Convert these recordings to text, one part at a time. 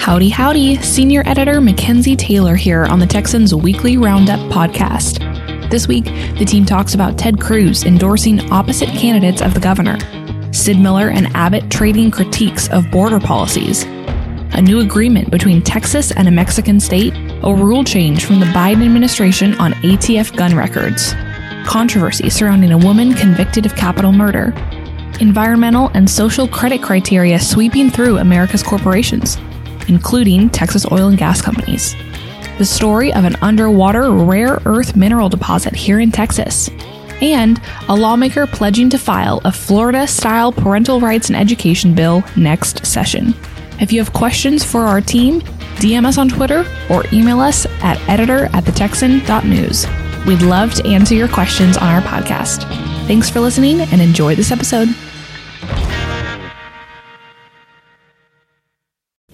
Howdy, howdy. Senior editor Mackenzie Taylor here on the Texans Weekly Roundup podcast. This week, the team talks about Ted Cruz endorsing opposite candidates of the governor, Sid Miller and Abbott trading critiques of border policies, a new agreement between Texas and a Mexican state, a rule change from the Biden administration on ATF gun records, controversy surrounding a woman convicted of capital murder, environmental and social credit criteria sweeping through America's corporations, including Texas oil and gas companies. The story of an underwater rare earth mineral deposit here in Texas. And a lawmaker pledging to file a Florida style parental rights and education bill next session. If you have questions for our team, DM us on Twitter or email us at editor at thetexan.news. We'd love to answer your questions on our podcast. Thanks for listening and enjoy this episode.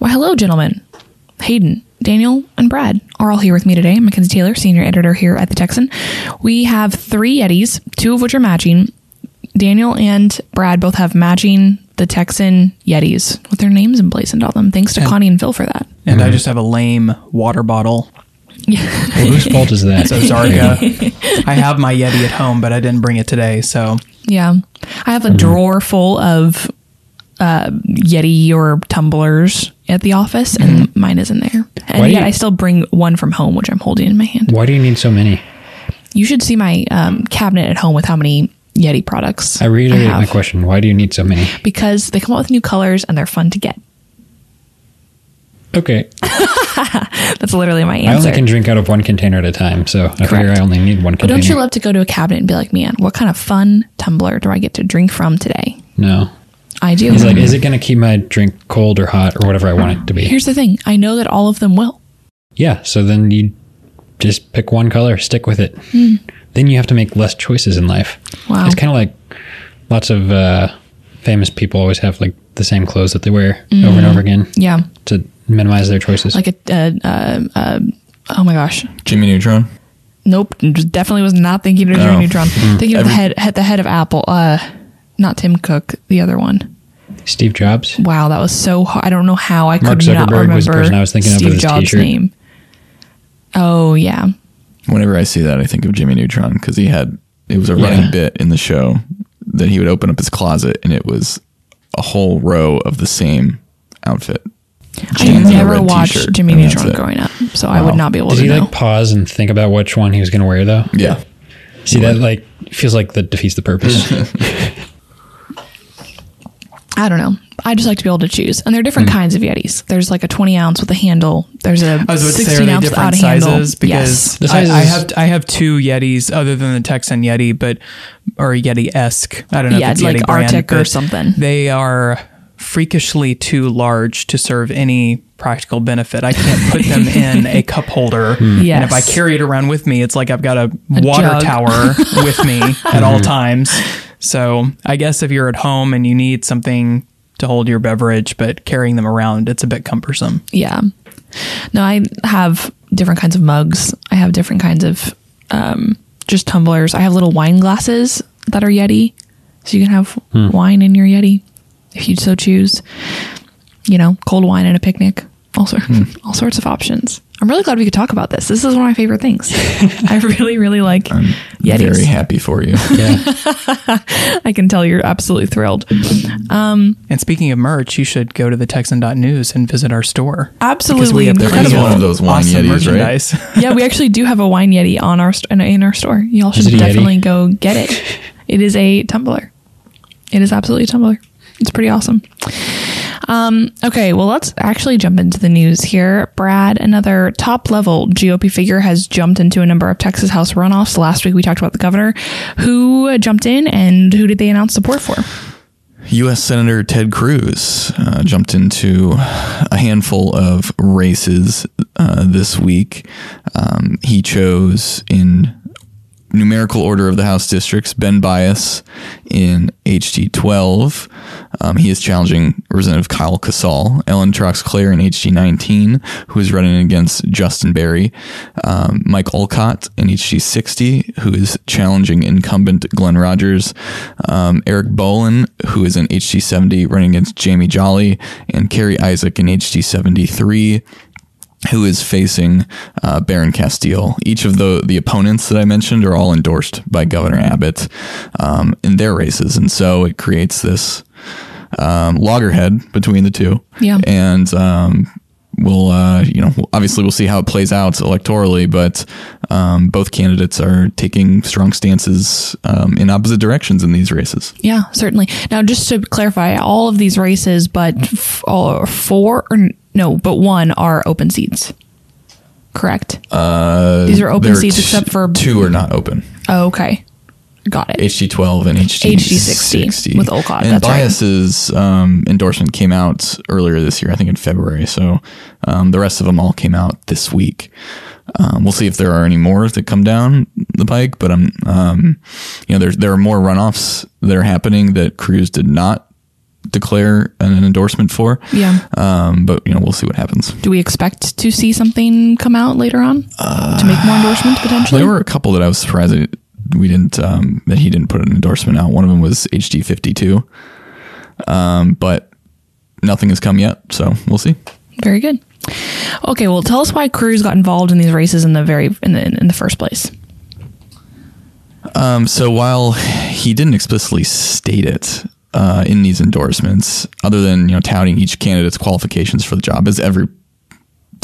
Well, hello, gentlemen. Hayden, Daniel, and Brad are all here with me today. I'm Mackenzie Taylor, senior editor here at The Texan. We have three Yetis, two of which are matching. Daniel and Brad both have matching The Texan Yetis with their names emblazoned on them. Thanks to Connie and Phil for that. And I mhm. just have a lame water bottle. Well, whose fault is that? So Zarga. I have my Yeti at home, but I didn't bring it today. So Yeah. I have a drawer full of uh, Yeti or tumblers at the office, and mine isn't there. And Why yet you- I still bring one from home, which I'm holding in my hand. Why do you need so many? You should see my um, cabinet at home with how many Yeti products I reiterate have. my question. Why do you need so many? Because they come out with new colors and they're fun to get. Okay. That's literally my answer. I only can drink out of one container at a time, so I figure I only need one but container. don't you love to go to a cabinet and be like, man, what kind of fun tumbler do I get to drink from today? no. I do. He's like, is it going to keep my drink cold or hot or whatever I want it to be? Here's the thing I know that all of them will. yeah. So then you just pick one color, stick with it. Then you have to make less choices in life. Wow. It's kind of like lots of uh, famous people always have like the same clothes that they wear over and over again Yeah. to minimize their choices. Like a, uh, uh, uh, oh my gosh. Jimmy Neutron. Nope, definitely was not thinking of Jimmy Oh. Neutron. Thinking of the head, head, the head of Apple. Not Tim Cook, the other one. Steve Jobs. Wow, that was so. hard. I don't know how I Mark could not remember was the person I was thinking of Steve with Jobs' t-shirt. name. Oh yeah, Whenever I see that, I think of Jimmy Neutron because he had it was a running Yeah. bit in the show that he would open up his closet and it was a whole row of the same outfit. I Jeans and never watched Jimmy Neutron growing up, so I would not be able Did to Did he know. like pause and think about which one he was going to wear though? Yeah. See that like feels like that defeats the purpose. I don't know. I just like to be able to choose, and there are different hmm. kinds of Yetis. There's like a 20 ounce with a handle. There's a I was about to say, 16 ounce without different a handle. sizes? Because yes. The I, I have I have two Yetis other than the Texan Yeti, but or Yeti esque. I don't know. Yeah, if it's it's like Yeti brand, Arctic or something. They are freakishly too large to serve any practical benefit. I can't put them in a cup holder. Yes, And if I carry it around with me, it's like I've got a, A water jug. tower with me at all mm-hmm. times. So I guess if you're at home and you need something to hold your beverage, but carrying them around, it's a bit cumbersome. Yeah. No, I have different kinds of mugs. I have different kinds of um, just tumblers. I have little wine glasses that are Yeti. So you can have wine in your Yeti if you so choose. You know, cold wine at a picnic. All, sort, all sorts of options. I'm really glad we could talk about this. This is one of my favorite things. I really, really like I'm Yetis. Very happy for you. yeah. I can tell you're absolutely thrilled. Um, and speaking of merch, you should go to the Texan.news and visit our store. Absolutely Because we have incredible. one of those wine awesome Yetis, right? yeah, we actually do have a wine Yeti on our st- in our store. Y'all should Is it a Yeti? definitely go get it. It is a tumbler. It is absolutely a tumbler. It's pretty awesome. Um, okay, well, let's actually jump into the news here. Brad, another top level GOP figure, has jumped into a number of Texas House runoffs. Last week we talked about the governor. Who jumped in and who did they announce support for? U.S. Senator Ted Cruz uh, jumped into a handful of races uh, this week. Um, he chose in numerical order of the House districts, Ben Bius in HD 12. Um, he is challenging Representative Kyle Kacal. Ellen Troxclair in HD 19, who is running against Justin Berry. Um, Mike Olcott in HD 60, who is challenging incumbent Glenn Rogers. Um, Eric Bowlin, who is in HD 70, running against Jamee Jolly. And Carrie Isaac in HD 73 who is facing uh, Barron Casteel. Each of the the opponents that I mentioned are all endorsed by Governor Abbott um, in their races, and so it creates this um, loggerhead between the two. Yeah. and um, we'll uh, you know obviously we'll see how it plays out electorally, but um, both candidates are taking strong stances um, in opposite directions in these races. Yeah, certainly. Now, just to clarify, all of these races, but f- four or no, but one are open seats. Correct. Uh, these are open seats, t- except for two are not open. Oh, okay, got it. HD 12 and HD, HD 60 with Olcott, And that's right. Bius's um, endorsement came out earlier this year, I think in February. So um, the rest of them all came out this week. Um, we'll see if there are any more that come down the pike, but um, um, you know, there's there are more runoffs that are happening that Cruz did not declare an endorsement for. Yeah. Um, but you know, we'll see what happens. Do we expect to see something come out later on to make more endorsements potentially? There were a couple that I was surprised that we didn't um, that he didn't put an endorsement out. One of them was HD fifty two, um, but nothing has come yet, so we'll see. Very good. Okay, well, tell us why Cruz got involved in these races in the very in the in the first place. Um, so while he didn't explicitly state it uh, in these endorsements, other than you know touting each candidate's qualifications for the job, as every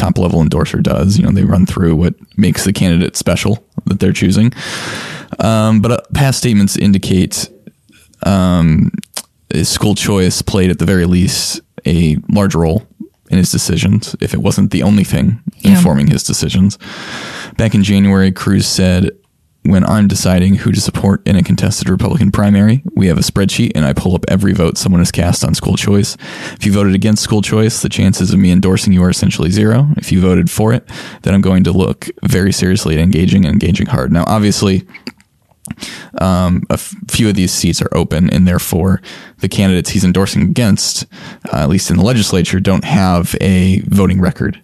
top level endorser does, you know they run through what makes the candidate special that they're choosing. Um, but uh, past statements indicate um, school choice played at the very least a large role in his decisions, if it wasn't the only thing Yeah. informing his decisions. Back in January, Cruz said, When I'm deciding who to support in a contested Republican primary, we have a spreadsheet and I pull up every vote someone has cast on school choice. If you voted against school choice, the chances of me endorsing you are essentially zero. If you voted for it, then I'm going to look very seriously at engaging and engaging hard. Now, obviously, um, a f- few of these seats are open, and therefore the candidates he's endorsing against, uh, at least in the legislature, don't have a voting record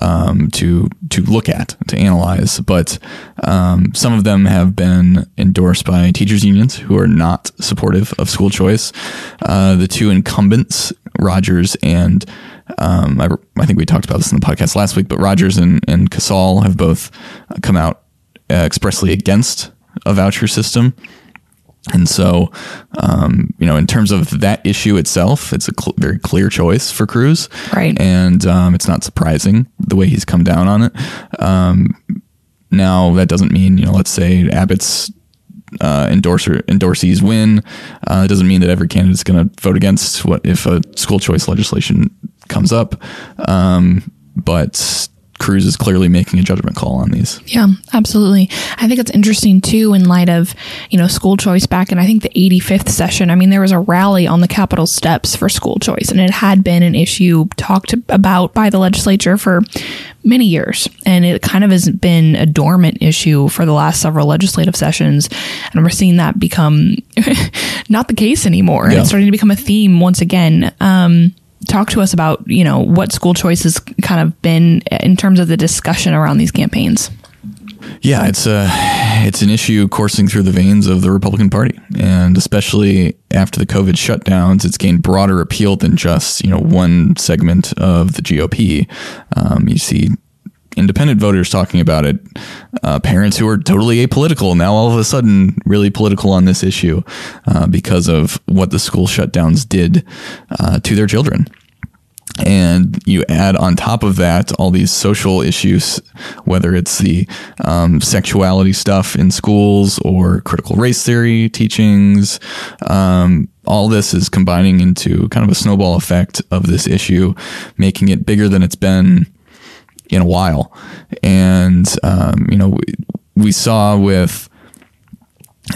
um, to to look at to analyze. But um, some of them have been endorsed by teachers unions who are not supportive of school choice. Uh, the two incumbents, Rogers and um, I, I think we talked about this in the podcast last week, but Rogers and, and Kacal have both come out uh, expressly against a voucher system. And so, um, you know, in terms of that issue itself, it's a cl- very clear choice for Cruz. Right. And um, it's not surprising the way he's come down on it. Um, now, that doesn't mean, you know, let's say Abbott's uh, endorser endorsees win. Uh, it doesn't mean that every candidate is going to vote against what if a school choice legislation comes up. Um, but Cruz is clearly making a judgment call on these. Yeah, absolutely. I think it's interesting too, in light of you know school choice back in I think the 85th session. I mean, there was a rally on the Capitol steps for school choice, and it had been an issue talked about by the legislature for many years, and it kind of has been a dormant issue for the last several legislative sessions, and we're seeing that become not the case anymore. Yeah. It's starting to become a theme once again. Um, talk to us about you know what school choice has kind of been in terms of the discussion around these campaigns. Yeah, it's a it's an issue coursing through the veins of the Republican Party, and especially after the COVID shutdowns, it's gained broader appeal than just you know one segment of the GOP. Um, you see independent voters talking about it, uh, parents who are totally apolitical now all of a sudden really political on this issue uh, because of what the school shutdowns did uh, to their children. And you add on top of that all these social issues, whether it's the um, sexuality stuff in schools or critical race theory teachings. Um, all this is combining into kind of a snowball effect of this issue, making it bigger than it's been in a while. And, um, you know, we, we saw with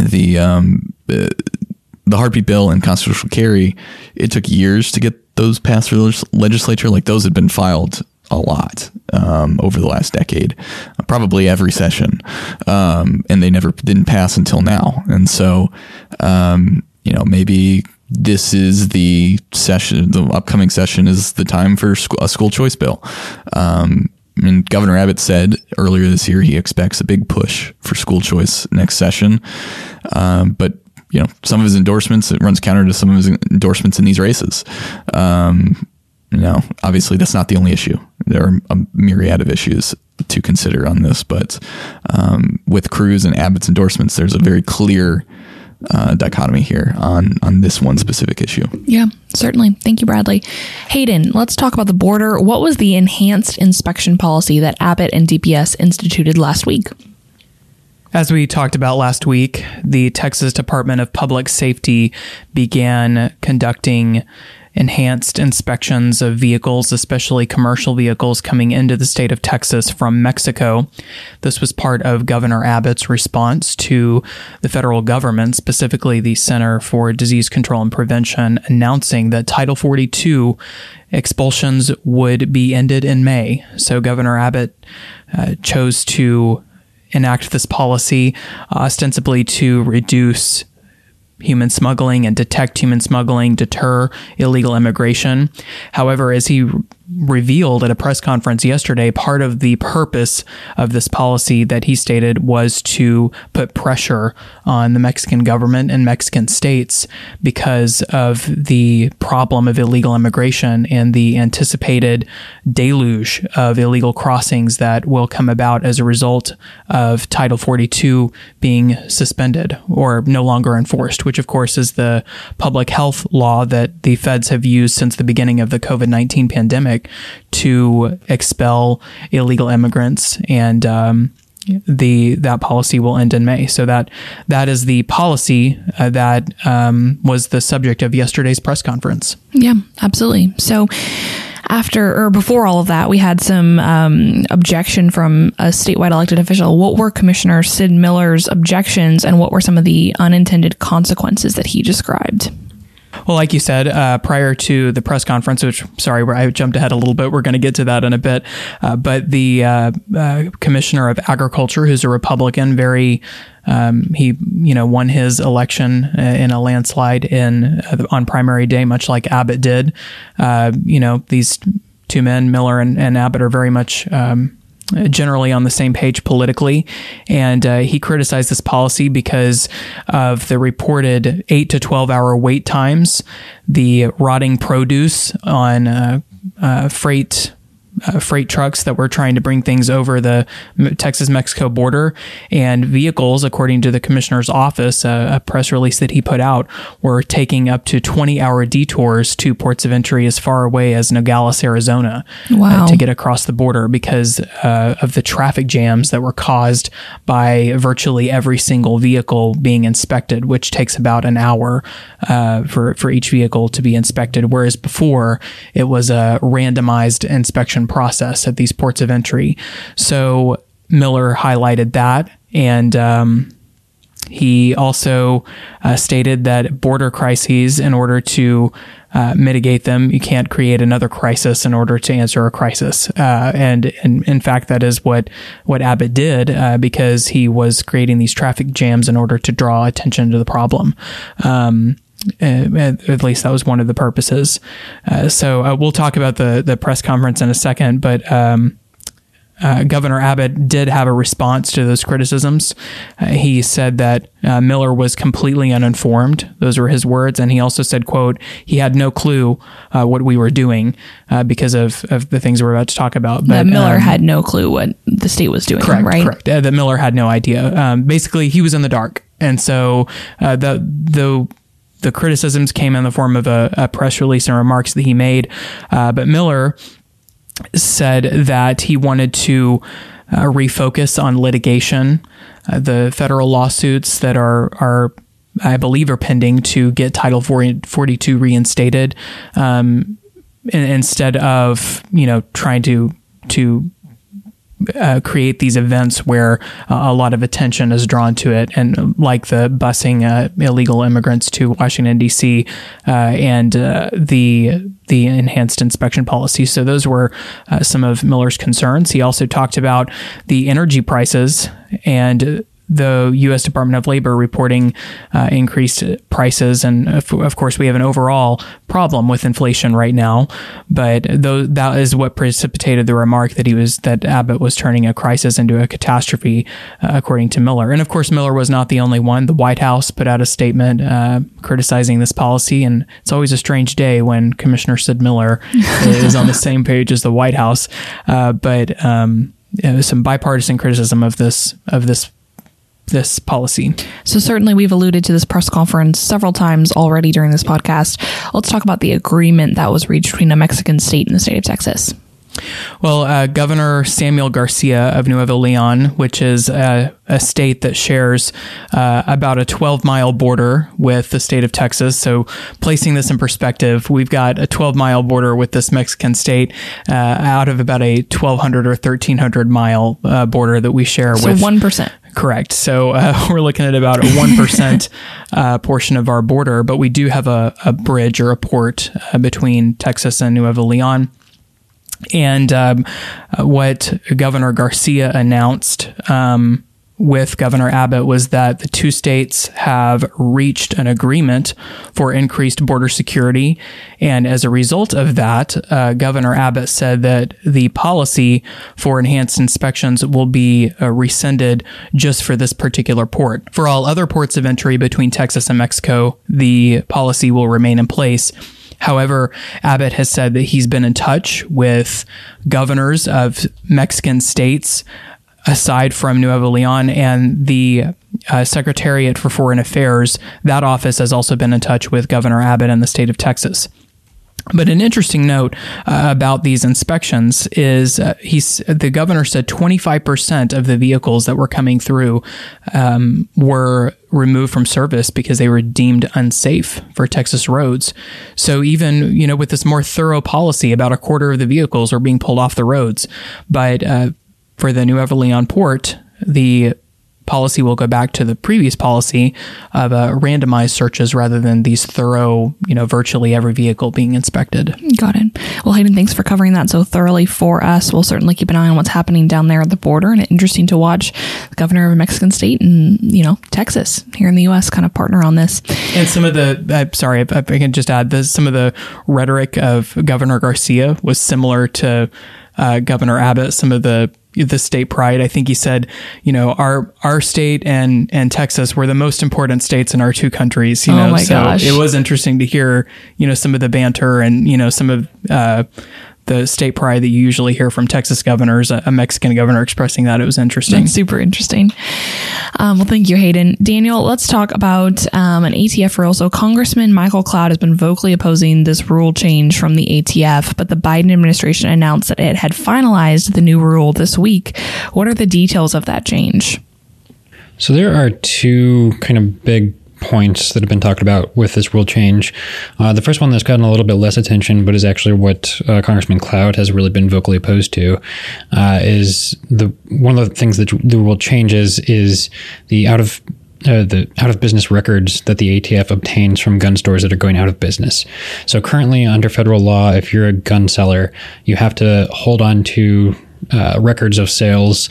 the, um, the heartbeat bill and constitutional carry, it took years to get those passed through the legislature. Like those had been filed a lot. um, over the last decade, probably every session, um, and they never didn't pass until now. And so, um, you know, maybe this is the session, the upcoming session is the time for a school choice bill. Um, and Governor Abbott said earlier this year he expects a big push for school choice next session. Um, but you know, some of his endorsements it runs counter to some of his endorsements in these races. Um, you know, obviously that's not the only issue. There are a myriad of issues to consider on this, but um, with Cruz and Abbott's endorsements, there's a very clear uh, dichotomy here on on this one specific issue. Yeah, certainly. Thank you, Bradley. Hayden, let's talk about the border. What was the enhanced inspection policy that Abbott and DPS instituted last week? As we talked about last week, the Texas Department of Public Safety began conducting enhanced inspections of vehicles, especially commercial vehicles coming into the state of Texas from Mexico. This was part of Governor Abbott's response to the federal government, specifically the Center for Disease Control and Prevention, announcing that Title 42 expulsions would be ended in May. So Governor Abbott uh, chose to enact this policy ostensibly to reduce human smuggling and detect human smuggling, deter illegal immigration. However, as he revealed at a press conference yesterday, part of the purpose of this policy that he stated was to put pressure on the Mexican government and Mexican states because of the problem of illegal immigration and the anticipated deluge of illegal crossings that will come about as a result of Title 42 being suspended or no longer enforced, which of course is the public health law that the feds have used since the beginning of the COVID 19 pandemic to expel illegal immigrants and um, the that policy will end in May. So that that is the policy uh, that um, was the subject of yesterday's press conference. Yeah, absolutely. So after or before all of that, we had some um, objection from a statewide elected official. What were Commissioner Sid Miller's objections, and what were some of the unintended consequences that he described? Well, like you said, uh, prior to the press conference, which sorry, I jumped ahead a little bit. We're going to get to that in a bit. Uh, but the uh, uh, commissioner of agriculture, who's a Republican, very um, he you know won his election uh, in a landslide in on primary day, much like Abbott did. you know these two men, Miller and, and Abbott, are very much. Um, generally on the same page politically. And uh, he criticized this policy because of the reported 8 to 12 hour wait times, the rotting produce on uh, uh, freight uh, freight trucks that were trying to bring things over the Texas Mexico border. And vehicles, according to the commissioner's office, uh, a press release that he put out, were taking up to 20 hour detours to ports of entry as far away as Nogales, Arizona uh, wow. uh, to get across the border because uh, of the traffic jams that were caused by virtually every single vehicle being inspected, which takes about an hour uh, for, for each vehicle to be inspected. Whereas before, it was a randomized inspection process at these ports of entry. So Miller highlighted that and. Um, he also uh, stated that border crises, in order to uh, mitigate them, you can't create another crisis in order to answer a crisis. Uh, and, and, in fact, that is what what Abbott did uh, because he was creating these traffic jams in order to draw attention to the problem. Um, at least that was one of the purposes. Uh, so uh, we'll talk about the the press conference in a second, but. Um, uh, Governor Abbott did have a response to those criticisms. Uh, he said that uh, Miller was completely uninformed. Those were his words, and he also said, "quote He had no clue what we were doing because of, of the things we're about to talk about." But that Miller um, had no clue what the state was doing. Correct. Right. Correct. that Miller had no idea. Um, basically, he was in the dark, and so the the the criticisms came in the form of a, a press release and remarks that he made. Uh, but Miller said that he wanted to uh, refocus on litigation, uh, the federal lawsuits that are are I believe are pending to get Title 42 reinstated, um, instead of you know trying to to uh, create these events where uh, a lot of attention is drawn to it, and like the busing uh, illegal immigrants to Washington D.C. Uh, and uh, the the enhanced inspection policy. So those were uh, some of Miller's concerns. He also talked about the energy prices and the U.S. Department of Labor reporting uh, increased prices, and of, of, course, we have an overall problem with inflation right now. But though that is what precipitated the remark that he was that Abbott was turning a crisis into a catastrophe, uh, according to Miller. And of course, Miller was not the only one. The White House put out a statement uh, criticizing this policy, and it's always a strange day when Commissioner Sid Miller is on the same page as the White House. Uh, but um, some bipartisan criticism of this of this this policy. So, certainly, we've alluded to this press conference several times already during this podcast. Let's talk about the agreement that was reached between a Mexican state and the state of Texas. Well, uh, Governor Samuel Garcia of Nuevo Leon, which is a, a state that shares uh, about a 12 mile border with the state of Texas. So, placing this in perspective, we've got a 12 mile border with this Mexican state uh, out of about a 1,200 or 1,300 mile uh, border that we share so with. 1%. Correct. So uh, we're looking at about a 1% uh, portion of our border, but we do have a, a bridge or a port uh, between Texas and Nuevo Leon. And um, uh, what Governor Garcia announced um, with Governor Abbott was that the two states have reached an agreement for increased border security. And as a result of that, uh, Governor Abbott said that the policy for enhanced inspections will be uh, rescinded just for this particular port. For all other ports of entry between Texas and Mexico, the policy will remain in place. However, Abbott has said that he's been in touch with governors of Mexican states aside from Nuevo Leon and the uh, Secretariat for Foreign Affairs, that office has also been in touch with Governor Abbott and the state of Texas. But an interesting note uh, about these inspections is uh, he's the governor said 25% of the vehicles that were coming through um, were removed from service because they were deemed unsafe for Texas roads. So even you know with this more thorough policy, about a quarter of the vehicles are being pulled off the roads. But uh, for the Nuevo Leon port, the policy will go back to the previous policy of uh, randomized searches rather than these thorough, you know, virtually every vehicle being inspected. Got it. Well, Hayden, thanks for covering that so thoroughly for us. We'll certainly keep an eye on what's happening down there at the border, and it's interesting to watch the governor of a Mexican state and you know Texas here in the U.S. kind of partner on this. And some of the, uh, sorry, I, I can just add this: some of the rhetoric of Governor Garcia was similar to uh, Governor Abbott. Some of the the state pride. I think he said, you know, our our state and and Texas were the most important states in our two countries. You oh know, my so gosh. it was interesting to hear, you know, some of the banter and you know some of uh, the state pride that you usually hear from Texas governors, a, Mexican governor expressing that. It was interesting. That's super interesting. Thank you, Hayden. Daniel, let's talk about um, an ATF rule. So, Congressman Michael Cloud has been vocally opposing this rule change from the ATF, but the Biden administration announced that it had finalized the new rule this week. What are the details of that change? So, there are two kind of big points that have been talked about with this rule change. Uh, the first one that's gotten a little bit less attention, but is actually what uh, Congressman Cloud has really been vocally opposed to, uh, is the one of the things that the rule changes is the out of uh, the out of business records that the ATF obtains from gun stores that are going out of business. So currently, under federal law, if you're a gun seller, you have to hold on to uh, records of sales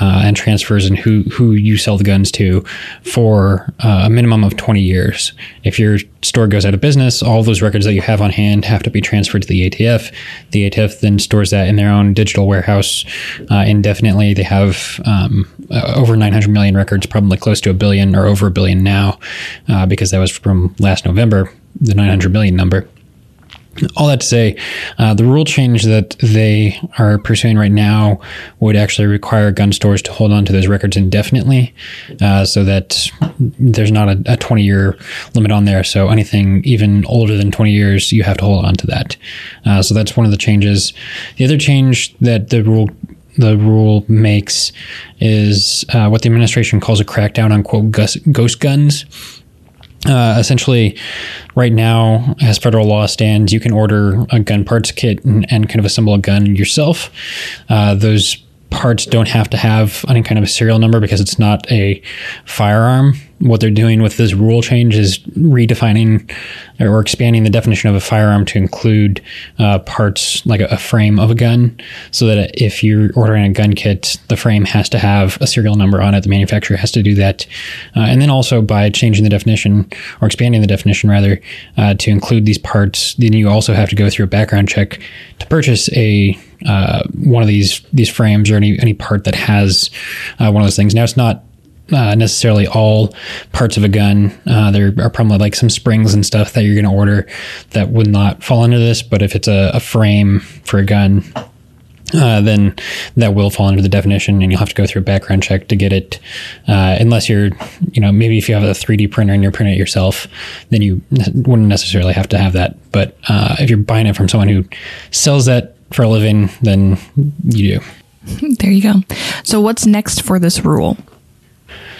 uh, and transfers and who who you sell the guns to for uh, a minimum of 20 years. If your store goes out of business, all those records that you have on hand have to be transferred to the ATF. The ATF then stores that in their own digital warehouse uh, indefinitely. They have um, uh, over 900 million records, probably close to a billion or over a billion now, because that was from last November, the 900 million number all that to say, uh, the rule change that they are pursuing right now would actually require gun stores to hold on to those records indefinitely, uh, so that there's not a, a 20 year limit on there. So anything even older than 20 years, you have to hold on to that. Uh, so that's one of the changes. The other change that the rule the rule makes is uh, what the administration calls a crackdown on quote ghost guns. Uh, essentially, right now, as federal law stands, you can order a gun parts kit and, and kind of assemble a gun yourself. Uh, those parts don't have to have any kind of a serial number because it's not a firearm. What they're doing with this rule change is redefining or expanding the definition of a firearm to include uh, parts like a, a, frame of a gun, so that if you're ordering a gun kit, the frame has to have a serial number on it. The manufacturer has to do that, uh, and then also by changing the definition or expanding the definition rather uh, to include these parts, then you also have to go through a background check to purchase a uh, one of these these frames or any any part that has uh, one of those things. Now it's not uh, necessarily all parts of a gun. Uh, there are probably like some springs and stuff that you're going to order that would not fall under this. But if it's a, a frame for a gun, uh, then that will fall under the definition, and you'll have to go through a background check to get it. Uh, unless you're, you know, maybe if you have a 3D printer and you're printing it yourself, then you wouldn't necessarily have to have that. But uh, if you're buying it from someone who sells that for a living, than you do. There you go. So, what's next for this rule?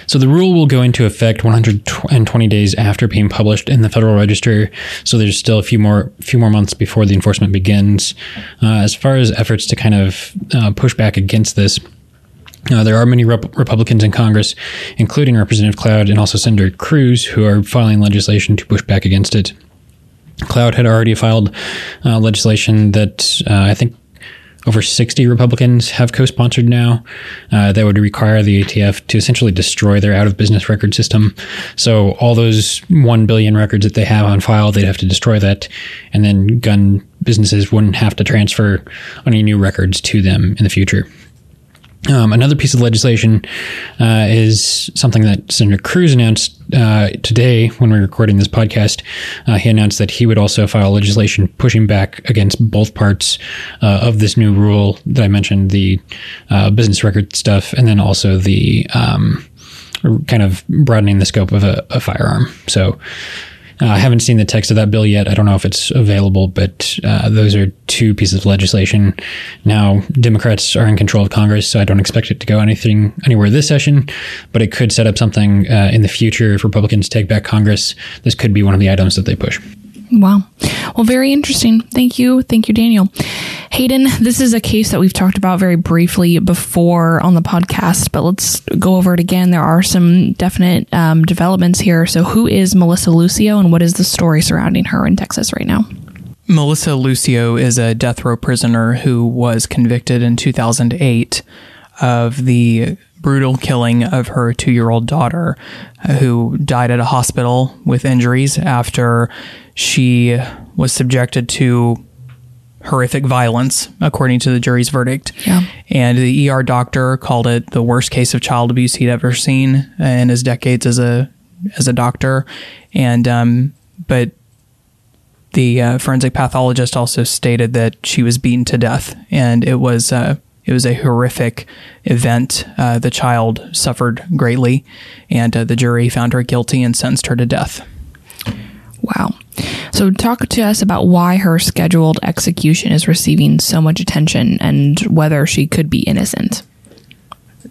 So the rule will go into effect 120 days after being published in the Federal Register. So there's still a few more few more months before the enforcement begins. Uh, as far as efforts to kind of uh, push back against this. Uh, there are many rep- Republicans in Congress, including Representative Cloud and also Senator Cruz, who are filing legislation to push back against it. Cloud had already filed uh, legislation that uh, I think over 60 Republicans have co sponsored now uh, that would require the ATF to essentially destroy their out of business record system. So, all those 1 billion records that they have on file, they'd have to destroy that. And then gun businesses wouldn't have to transfer any new records to them in the future. Um, another piece of legislation uh, is something that Senator Cruz announced uh, today when we are recording this podcast. Uh, he announced that he would also file legislation pushing back against both parts uh, of this new rule that I mentioned the uh, business record stuff and then also the um, kind of broadening the scope of a, a firearm. So, uh, I haven't seen the text of that bill yet. I don't know if it's available, but uh, those are two pieces of legislation. Now, Democrats are in control of Congress, so I don't expect it to go anything anywhere this session, but it could set up something uh, in the future if Republicans take back Congress. This could be one of the items that they push. Wow. Well, very interesting. Thank you. Thank you, Daniel. Hayden, this is a case that we've talked about very briefly before on the podcast, but let's go over it again. There are some definite um, developments here. So, who is Melissa Lucio and what is the story surrounding her in Texas right now? Melissa Lucio is a death row prisoner who was convicted in 2008 of the brutal killing of her two year old daughter, uh, who died at a hospital with injuries after she was subjected to horrific violence, according to the jury's verdict. Yeah. And the ER doctor called it the worst case of child abuse he'd ever seen in his decades as a as a doctor. And um, but the uh, forensic pathologist also stated that she was beaten to death, and it was uh, it was a horrific event. Uh, the child suffered greatly, and uh, the jury found her guilty and sentenced her to death. Wow. So, talk to us about why her scheduled execution is receiving so much attention and whether she could be innocent.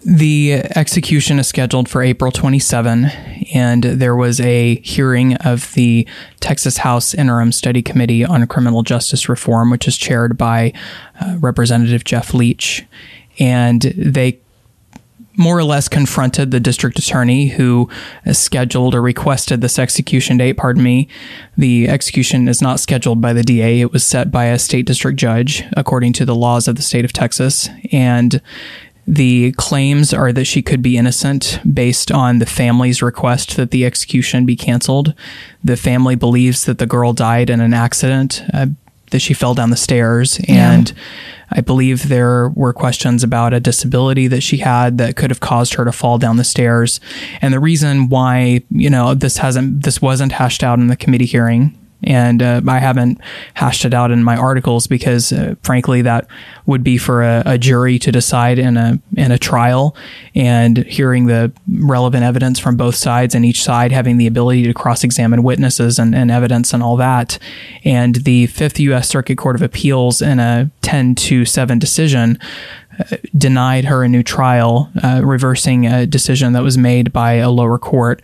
The execution is scheduled for April 27, and there was a hearing of the Texas House Interim Study Committee on Criminal Justice Reform, which is chaired by uh, Representative Jeff Leach. And they more or less confronted the district attorney who scheduled or requested this execution date. Pardon me. The execution is not scheduled by the DA. It was set by a state district judge according to the laws of the state of Texas. And the claims are that she could be innocent based on the family's request that the execution be canceled. The family believes that the girl died in an accident, uh, that she fell down the stairs, and yeah. I believe there were questions about a disability that she had that could have caused her to fall down the stairs. And the reason why, you know, this hasn't, this wasn't hashed out in the committee hearing and uh, I haven't hashed it out in my articles because, uh, frankly, that would be for a, a, jury to decide in a in a trial, and hearing the relevant evidence from both sides and each side having the ability to cross examine witnesses and, and, evidence and all that. And the Fifth U.S. Circuit Court of Appeals, in a ten to seven decision, denied her a new trial, uh, reversing a decision that was made by a lower court.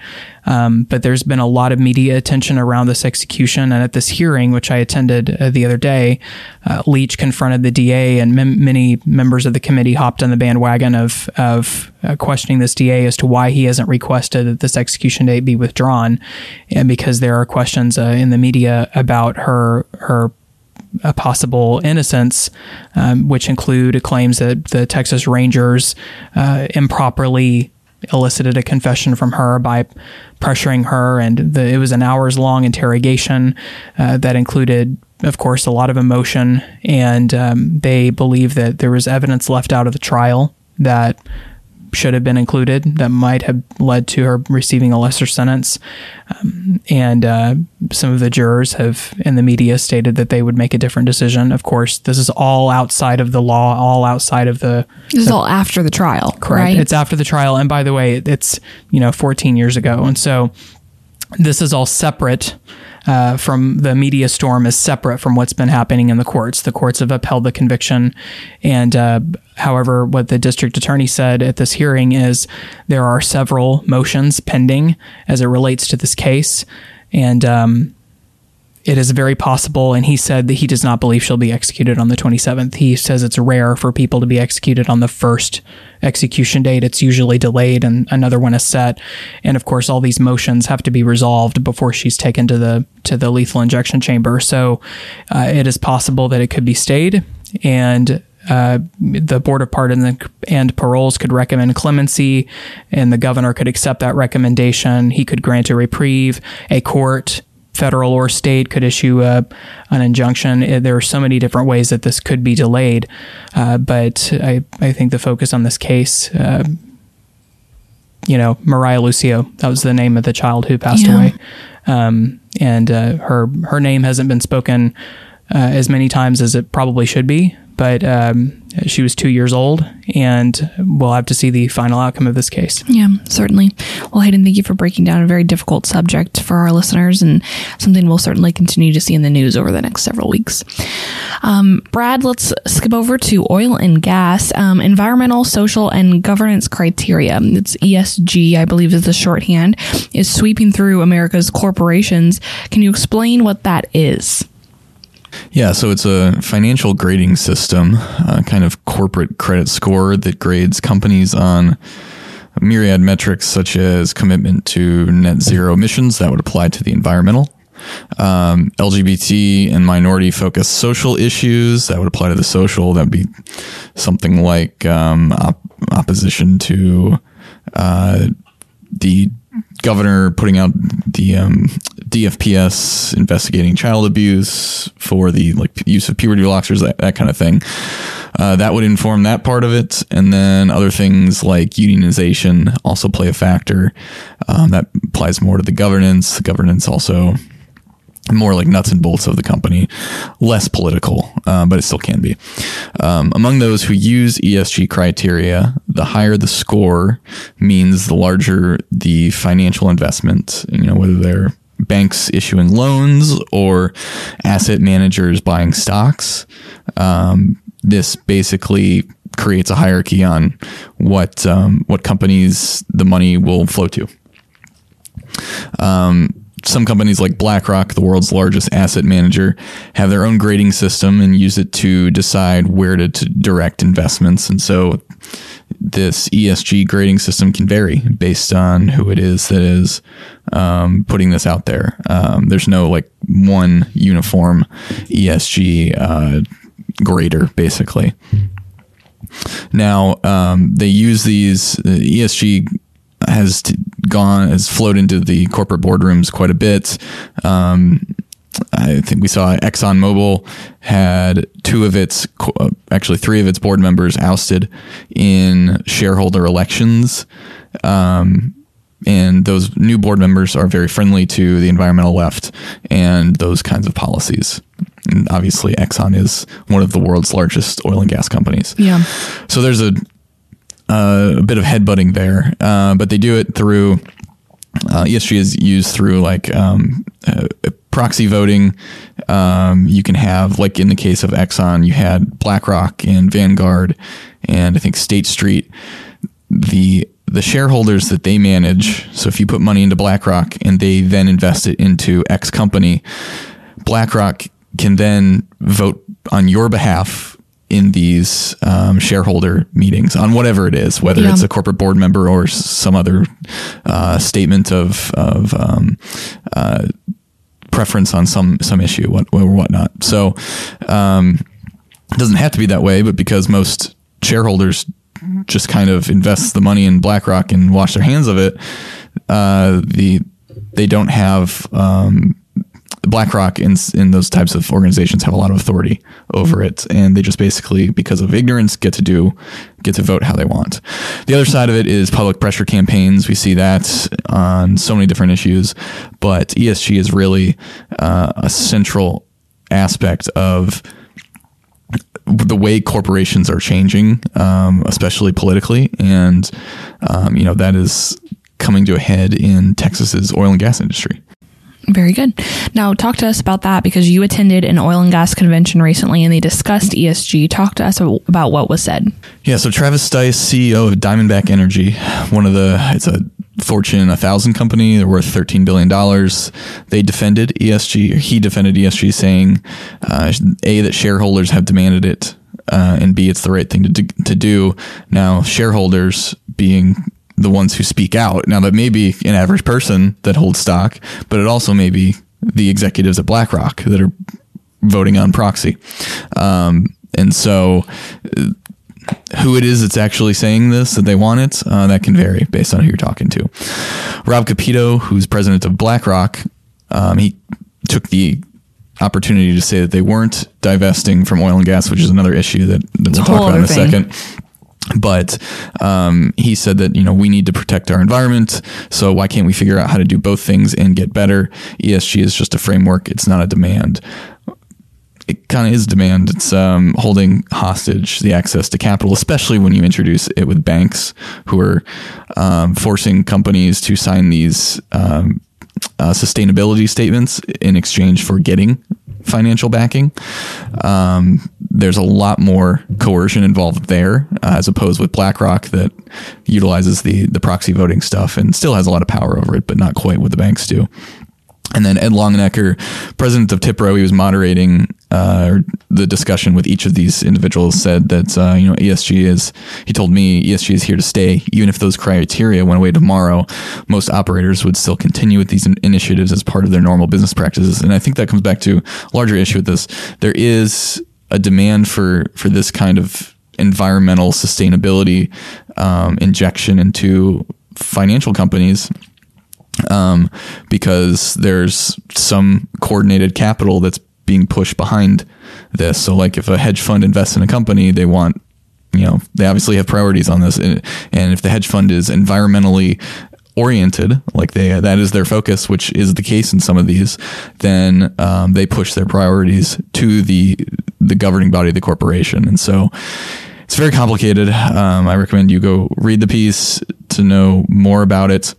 Um, but there's been a lot of media attention around this execution. And at this hearing, which I attended uh, the other day, uh, Leach confronted the DA, and many members of the committee hopped on the bandwagon of, of uh, questioning this DA as to why he hasn't requested that this execution date be withdrawn. And because there are questions uh, in the media about her, her a possible innocence, um, which include claims that the Texas Rangers uh, improperly elicited a confession from her by pressuring her, and the, it was an hours long interrogation uh, that included. Of course, a lot of emotion, and um, they believe that there was evidence left out of the trial that should have been included that might have led to her receiving a lesser sentence. Um, and uh, some of the jurors have, in the media, stated that they would make a different decision. Of course, this is all outside of the law, all outside of the. This is all after the trial, correct? Right? It's after the trial, and by the way, it's you know 14 years ago, and so this is all separate uh, from the media storm is separate from what's been happening in the courts. The courts have upheld the conviction, and uh, however, what the district attorney said at this hearing is there are several motions pending as it relates to this case, and um, it is very possible, and he said that he does not believe she'll be executed on the 27th. He says it's rare for people to be executed on the first execution date. It's usually delayed and another one is set. And of course, all these motions have to be resolved before she's taken to the to the lethal injection chamber. So uh, it is possible that it could be stayed and uh, the Board of Pardons and Paroles could recommend clemency, and the governor could accept that recommendation. He could grant a reprieve. A court federal or state could issue a, an injunction. Eh, there are so many different ways that this could be delayed, uh, but I, I think the focus on this case, uh, you know, Mariah Lucio, that was the name of the child who passed Yeah. away, um, and uh, her her name hasn't been spoken uh, as many times as it probably should be. But um, she was two years old, and we'll have to see the final outcome of this case. Yeah, certainly. Well, Hayden, thank you for breaking down a very difficult subject for our listeners and something we'll certainly continue to see in the news over the next several weeks. Um, Brad, let's skip over to oil and gas. Um, environmental, social, and governance criteria, it's ESG, I believe is the shorthand, is sweeping through America's corporations. Can you explain what that is? Yeah, so it's a financial grading system, a kind of corporate credit score that grades companies on myriad metrics such as commitment to net zero emissions. That would apply to the environmental. Um, LGBT and minority focused social issues. That would apply to the social. That would be something like um, op- opposition to uh, the governor putting out the um, DFPS investigating child abuse for the like use of puberty blockers, that, that kind of thing. Uh, that would inform that part of it, and then other things like unionization also play a factor. Um, that applies more to the governance. The governance also more like nuts and bolts of the company, less political, uh, but it still can be. Um, among those who use ESG criteria, the higher the score means the larger the financial investment. You know, whether they're banks issuing loans or asset managers buying stocks. Um, this basically creates a hierarchy on what um, what companies the money will flow to. Um, some companies like BlackRock, the world's largest asset manager, have their own grading system and use it to decide where to, to direct investments. And so this ESG grading system can vary based on who it is that is um, putting this out there. Um, there's no like one uniform ESG uh, grader, basically. Now um, they use these uh, ESG has gone has flowed into the corporate boardrooms quite a bit. Um, I think we saw ExxonMobil had two of its, uh, actually three of its board members ousted in shareholder elections. Um, and those new board members are very friendly to the environmental left and those kinds of policies. And obviously, Exxon is one of the world's largest oil and gas companies. Yeah. So there's a uh, a bit of headbutting there, uh, but they do it through uh, ESG is used through like um, uh, proxy voting. Um, you can have like in the case of Exxon, you had BlackRock and Vanguard and I think State Street, the the shareholders that they manage. So if you put money into BlackRock and they then invest it into X company, BlackRock can then vote on your behalf in these um, shareholder meetings on whatever it is, whether Yeah. it's a corporate board member or some other uh, statement of of um, uh, preference on some some issue what, or whatnot. So um, it doesn't have to be that way, but because most shareholders just kind of invest the money in BlackRock and wash their hands of it, uh, the they don't have um, BlackRock in those types of organizations have a lot of authority over it, and they just basically, because of ignorance, get to do get to vote how they want. The other side of it is public pressure campaigns. We see that on so many different issues, but ESG is really uh, a central aspect of the way corporations are changing, um, especially politically, and um, you know that is coming to a head in Texas's oil and gas industry. Very good. Now, talk to us about that because you attended an oil and gas convention recently and they discussed ESG. Talk to us about what was said. Yeah, so Travis Stice, CEO of Diamondback Energy, one of the it's a Fortune 1000 company. They're worth 13 billion dollars. They defended ESG. He defended ESG, saying uh, a that shareholders have demanded it, uh, and b it's the right thing to to do. Now, shareholders being the ones who speak out. Now, that may be an average person that holds stock, but it also may be the executives at BlackRock that are voting on proxy. Um, and so who it is that's actually saying this that they want it uh, that can vary based on who you're talking to Rob Kapito who's president of blackrock um, he took the opportunity to say that they weren't divesting from oil and gas which is another issue that, that we'll talk about in a thing. second but um, he said that you know we need to protect our environment. So why can't we figure out how to do both things and get better? Esg is just a framework. It's not a demand. It kind of is demand. It's um, holding hostage the access to capital, especially when you introduce it with banks who are um, forcing companies to sign these um, uh, sustainability statements in exchange for getting financial backing. Um, there's a lot more coercion involved there, uh, as opposed with BlackRock that utilizes the the proxy voting stuff and still has a lot of power over it, but not quite what the banks do. And then Ed Longanecker, president of TIPRO, he was moderating uh, the discussion with each of these individuals. Said that uh, you know ESG is. He told me ESG is here to stay. Even if those criteria went away tomorrow, most operators would still continue with these in- initiatives as part of their normal business practices. And I think that comes back to a larger issue with this. There is a demand for for this kind of environmental sustainability um, injection into financial companies um, because there's some coordinated capital that's being pushed behind this. So, like if a hedge fund invests in a company, they want, you know, they obviously have priorities on this, and, and if the hedge fund is environmentally oriented, like they that is their focus, which is the case in some of these, then um, they push their priorities to the the governing body of the corporation, and so it's very complicated. Um, I recommend you go read the piece to know more about it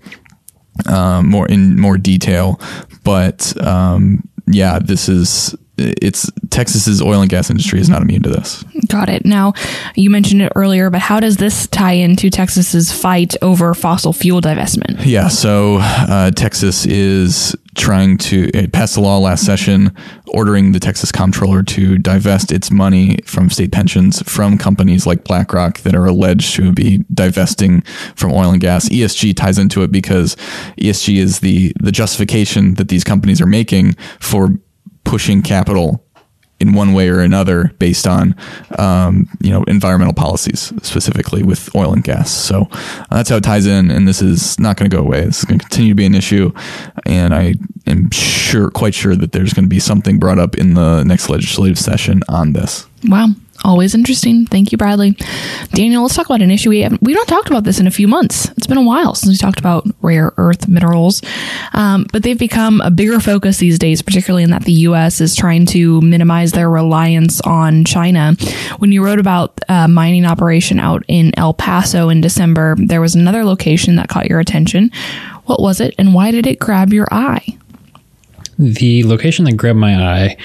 um, more in more detail. But um, yeah, this is it's Texas's oil and gas industry is not immune to this. Got it. Now, you mentioned it earlier, but how does this tie into Texas's fight over fossil fuel divestment? Yeah, so uh, Texas is trying to it passed a law last session ordering the Texas comptroller to divest its money from state pensions from companies like BlackRock that are alleged to be divesting from oil and gas. ESG ties into it because ESG is the the justification that these companies are making for pushing capital in one way or another based on um, you know environmental policies specifically with oil and gas. So uh, that's how it ties in and this is not going to go away. This is going to continue to be an issue and i am sure quite sure that there's going to be something brought up in the next legislative session on this. Wow. Always interesting. Thank you, Bradley. Daniel, let's talk about an issue we haven't, we've not talked about this in a few months. It's been a while since we talked about rare earth minerals, um, but they've become a bigger focus these days, particularly in that the U.S. is trying to minimize their reliance on China. When you wrote about a mining operation out in El Paso in December, there was another location that caught your attention. What was it, and why did it grab your eye? The location that grabbed my eye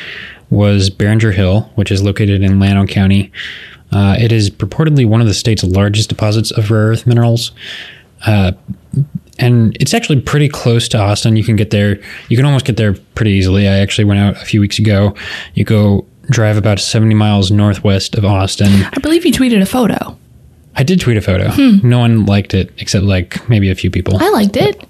was Baringer Hill, which is located in Llano County. Uh, it is purportedly one of the state's largest deposits of rare earth minerals. Uh, and it's actually pretty close to Austin. You can get there. You can almost get there pretty easily. I actually went out a few weeks ago. You go drive about 70 miles northwest of Austin. I believe you tweeted a photo. I did tweet a photo. No one liked it except like maybe a few people. I liked it.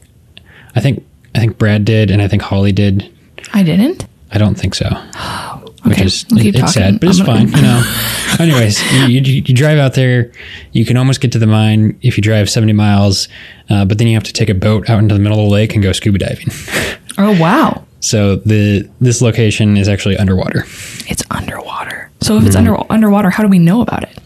I think I think Brad did, and I think Holly did. I didn't. I don't think so. Which Okay, is it- it's sad, but it's fine. You know. Anyways, you, you, you drive out there. You can almost get to the mine if you drive seventy miles, uh, but then you have to take a boat out into the middle of the lake and go scuba diving. Oh wow, So the this location is actually underwater. it's underwater. So if it's under underwater, how do we know about it?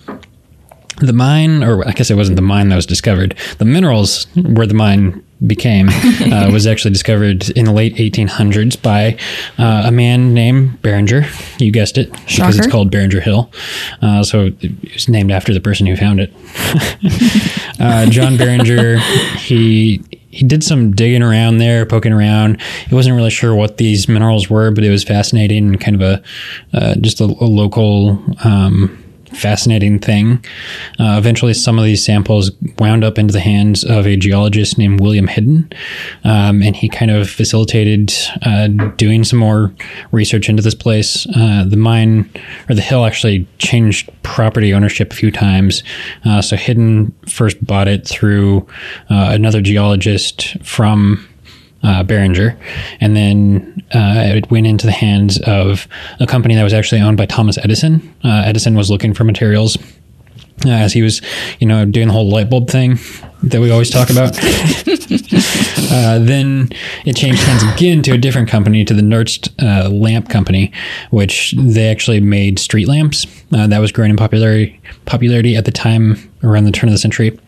The mine, or I guess it wasn't the mine that was discovered. The minerals where the mine became uh, was actually discovered in the late 1800s by uh, a man named Baringer. You guessed it, because it's called Baringer Hill. Uh, so it was named after the person who found it. uh, John Baringer, he he did some digging around there, poking around. He wasn't really sure what these minerals were, but it was fascinating and kind of a uh, just a, a local. Um, fascinating thing. Uh, eventually, some of these samples wound up into the hands of a geologist named William Hidden, um, and he kind of facilitated uh, doing some more research into this place. Uh, the mine or the hill actually changed property ownership a few times. Uh, so Hidden first bought it through uh, another geologist from uh, Baringer, and then uh, it went into the hands of a company that was actually owned by Thomas Edison. Uh, Edison was looking for materials uh, as he was, you know, doing the whole light bulb thing that we always talk about. uh, then it changed hands again to a different company, to the Nernst uh, Lamp Company, which they actually made street lamps. Uh, that was growing in popularity popularity at the time around the turn of the century.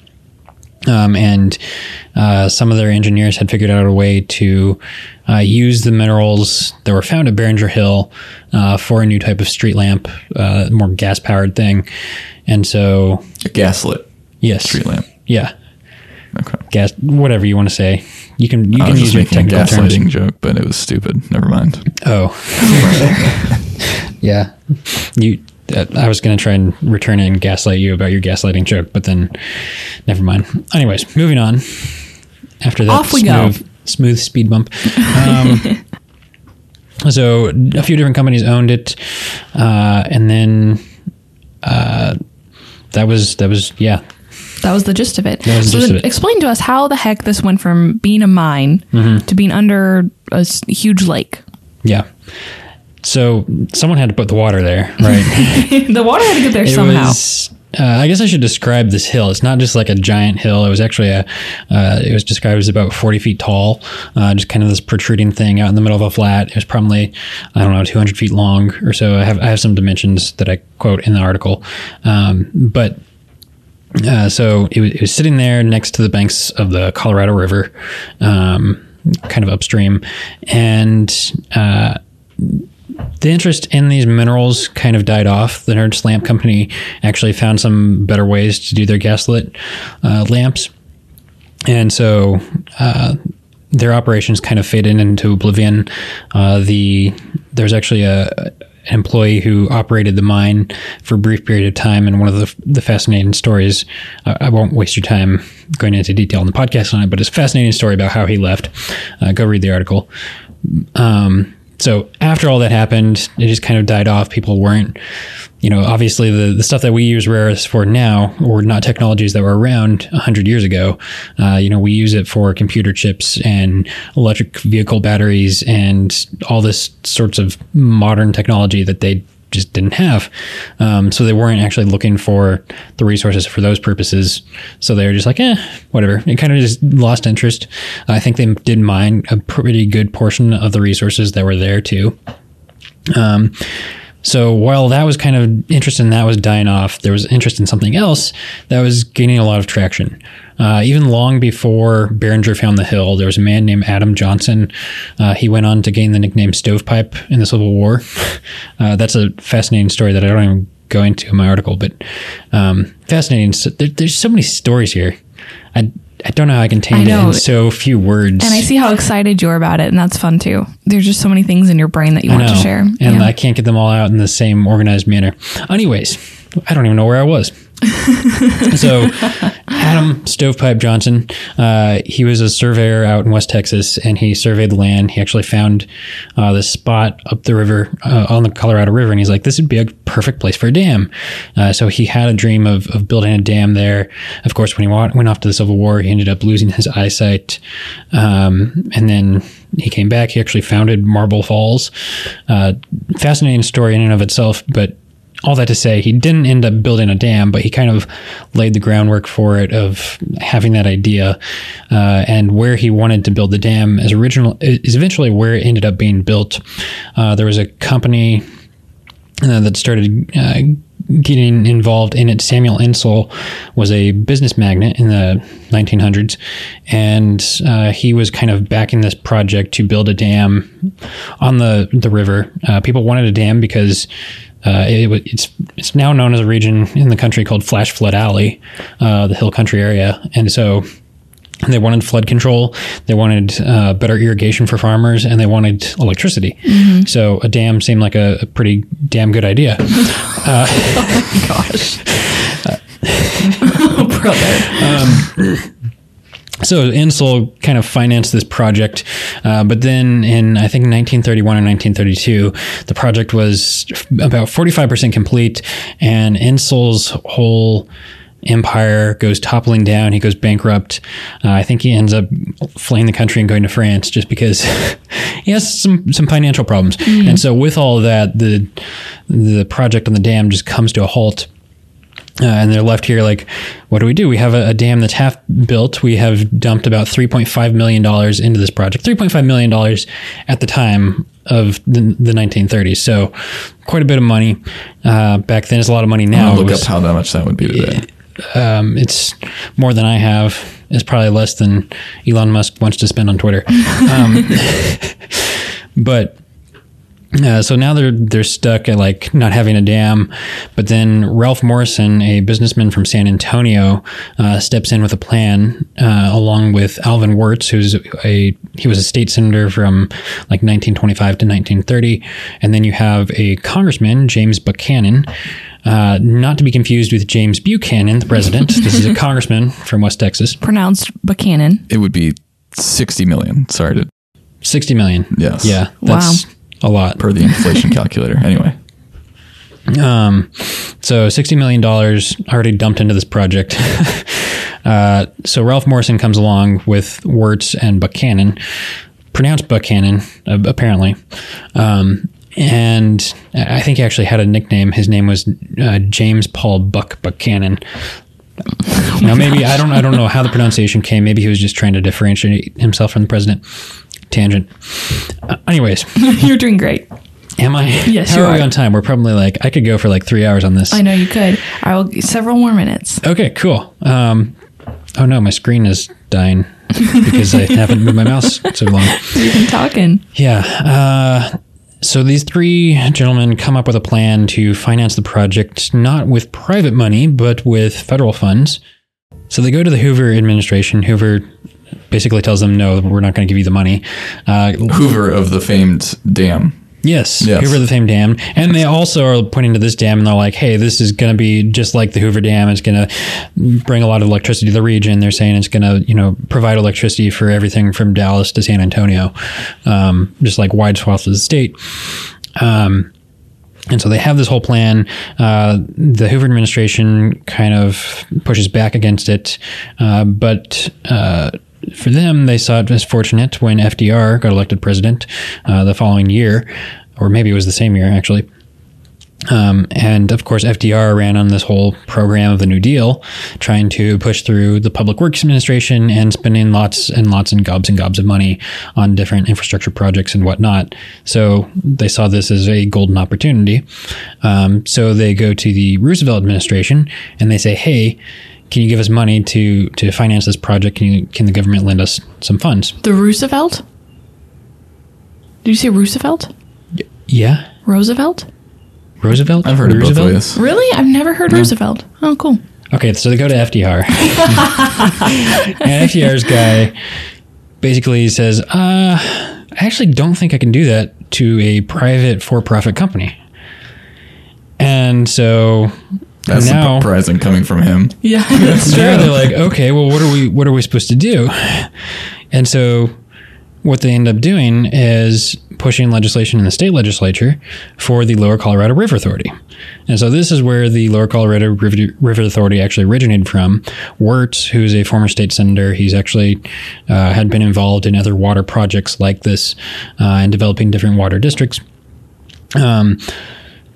Um, and uh, some of their engineers had figured out a way to uh, use the minerals that were found at Baringer Hill uh, for a new type of street lamp, uh, more gas powered thing. And so, A gaslit yes, street lamp. yeah, Okay. gas, whatever you want to say. You can you can use your making a technical terms. gaslighting joke, but it was stupid. Never mind. Oh, yeah. You. I was going to try and return and gaslight you about your gaslighting joke, but then never mind. Anyways, moving on. After that, Off we go. smooth, smooth speed bump. Um, so a few different companies owned it, uh, and then uh, that was that was yeah That was the gist of it. Was the of it. explain to us how the heck this went from being a mine Mm-hmm. to being under a huge lake. yeah. So someone had to put the water there, right? the water had to get there It somehow. was. Uh, I guess I should describe this hill. It's not just like a giant hill. It was actually a. Uh, it was described as about forty feet tall, uh, just kind of this protruding thing out in the middle of a flat. It was probably, I don't know, two hundred feet long or so. I have I have some dimensions that I quote in the article, um, but uh, so it was, it was sitting there next to the banks of the Colorado River, um, kind of upstream, and uh, the interest in these minerals kind of died off. The Nernst Lamp Company actually found some better ways to do their gaslit uh, lamps, and so uh, their operations kind of faded into oblivion. Uh, the there's actually a an employee who operated the mine for a brief period of time, and one of the the fascinating stories. I I won't waste your time going into detail in the podcast on it, but it's a fascinating story about how he left. Uh, go read the article. Um, so after all that happened, it just kind of died off. People weren't, you know, obviously the, the stuff that we use rare earths for now were not technologies that were around 100 years ago. Uh, you know, we use it for computer chips and electric vehicle batteries and all this sorts of modern technology that they just didn't have. Um, so they weren't actually looking for the resources for those purposes. So they were just like, eh, whatever. It kind of just lost interest. I think they did mine a pretty good portion of the resources that were there too. Um, so while that was kind of interest in that was dying off, there was interest in something else that was gaining a lot of traction. Uh, even long before Baringer found the hill, there was a man named Adam Johnson. Uh, he went on to gain the nickname Stovepipe in the Civil War. Uh, that's a fascinating story that I don't even go into in my article, but um, fascinating. So there, there's so many stories here. I I don't know how I contained I it in so few words. and I see how excited you are about it, and that's fun too. There's just so many things in your brain that you I want know, to share. and Yeah. I can't get them all out in the same organized manner. Anyways, I don't even know where I was. so Adam Stovepipe Johnson, uh, he was a surveyor out in West Texas, and he surveyed the land. He actually found uh, this spot up the river uh, on the Colorado River, and he's like, "This would be a perfect place for a dam." Uh, so he had a dream of, of building a dam there. Of course, when he wa- went off to the Civil War, he ended up losing his eyesight, um, and then he came back. He actually founded Marble Falls. Uh, fascinating story in and of itself, but all that to say, he didn't end up building a dam, but he kind of laid the groundwork for it of having that idea. Uh, and where he wanted to build the dam is original is eventually where it ended up being built. Uh, there was a company uh, that started uh, getting involved in it. Samuel Insull was a business magnate in the 1900s, and uh, he was kind of backing this project to build a dam on the the river. Uh, people wanted a dam because. Uh, it, it's it's now known as a region in the country called Flash Flood Alley, uh, the hill country area, and so they wanted flood control, they wanted uh, better irrigation for farmers, and they wanted electricity. So a dam seemed like a, a pretty damn good idea. oh my Gosh. oh, brother. So Insull kind of financed this project, uh, but then in I think 1931 or 1932, the project was about 45% complete, and Insull's whole empire goes toppling down. He goes bankrupt. Uh, I think he ends up fleeing the country and going to France just because he has some some financial problems. And so with all of that, the the project on the dam just comes to a halt. Uh, and they're left here like, what do we do? We have a, a dam that's half built. We have dumped about $3.5 million into this project. $3.5 million at the time of the, the 1930s. So quite a bit of money. Uh, back then, it's a lot of money now. Look was- up how that much that would be today. um, it's more than I have. It's probably less than Elon Musk wants to spend on Twitter. Um, but uh, so now they're they're stuck at like not having a dam. But then Ralph Morrison, a businessman from San Antonio, uh, steps in with a plan uh, along with Alvin Wirtz, who's a he was a state senator from like 1925 to 1930, and then you have a congressman James Buchanan. Uh, not to be confused with James Buchanan, the president. this is a congressman from West Texas. Pronounced Buchanan. It would be 60 million. Sorry to, 60 million. yes. Yeah, that's a lot. Per the inflation calculator. Anyway. Um, so $60 million already dumped into this project. uh, so Ralph Morrison comes along with Wirtz and Buchanan, pronounced Buchanan, uh, apparently. Um, and I think he actually had a nickname. His name was uh, James Paul Buck Buchanan. now maybe I don't I don't know how the pronunciation came. Maybe he was just trying to differentiate himself from the president. Tangent. Uh, anyways, You're doing great. am I? Yes, How you are we are. on time? We're probably like I could go for like three hours on this. I know you could. I will several more minutes. Okay, cool. Um, oh no, my screen is dying because I haven't moved my mouse so long. You've been talking. Yeah. Uh, so these three gentlemen come up with a plan to finance the project, not with private money, but with federal funds. So they go to the Hoover administration. Hoover basically tells them, no, we're not going to give you the money. Uh, Hoover of the famed dam. Yes, Yes. Hoover the famed dam, and they also are pointing to this dam, and they're like, "Hey, this is going to be just like the Hoover Dam. It's going to bring a lot of electricity to the region." They're saying it's going to, you know, provide electricity for everything from Dallas to San Antonio, um, just like wide swaths of the state. Um, and so they have this whole plan. Uh, the Hoover administration kind of pushes back against it, uh, but. Uh, for them, they saw it as fortunate when FDR got elected president uh, the following year, or maybe it was the same year actually. Um, and of course, FDR ran on this whole program of the New Deal, trying to push through the Public Works Administration and spending lots and lots and gobs and gobs of money on different infrastructure projects and whatnot. So they saw this as a golden opportunity. Um, so they go to the Roosevelt administration and they say, "Hey, can you give us money to to finance this project? Can you can the government lend us some funds?" The Roosevelt? Did you say Roosevelt? Yeah, Roosevelt? Roosevelt. I've heard of both Roosevelt? ways. Really? I've never heard Roosevelt. Oh, cool. Okay, so they go to FDR. and FDR's guy basically says, uh, I actually don't think I can do that to a private for profit company. And so That's now- surprising coming from him. Yeah, that's Now they're like, okay, well, what are we what are we supposed to do? And so, what they end up doing is pushing legislation in the state legislature for the Lower Colorado River Authority. And so, this is where the Lower Colorado River, River Authority actually originated from. Wirtz, who's a former state senator, he's actually uh, had been involved in other water projects like this uh, and developing different water districts. Um,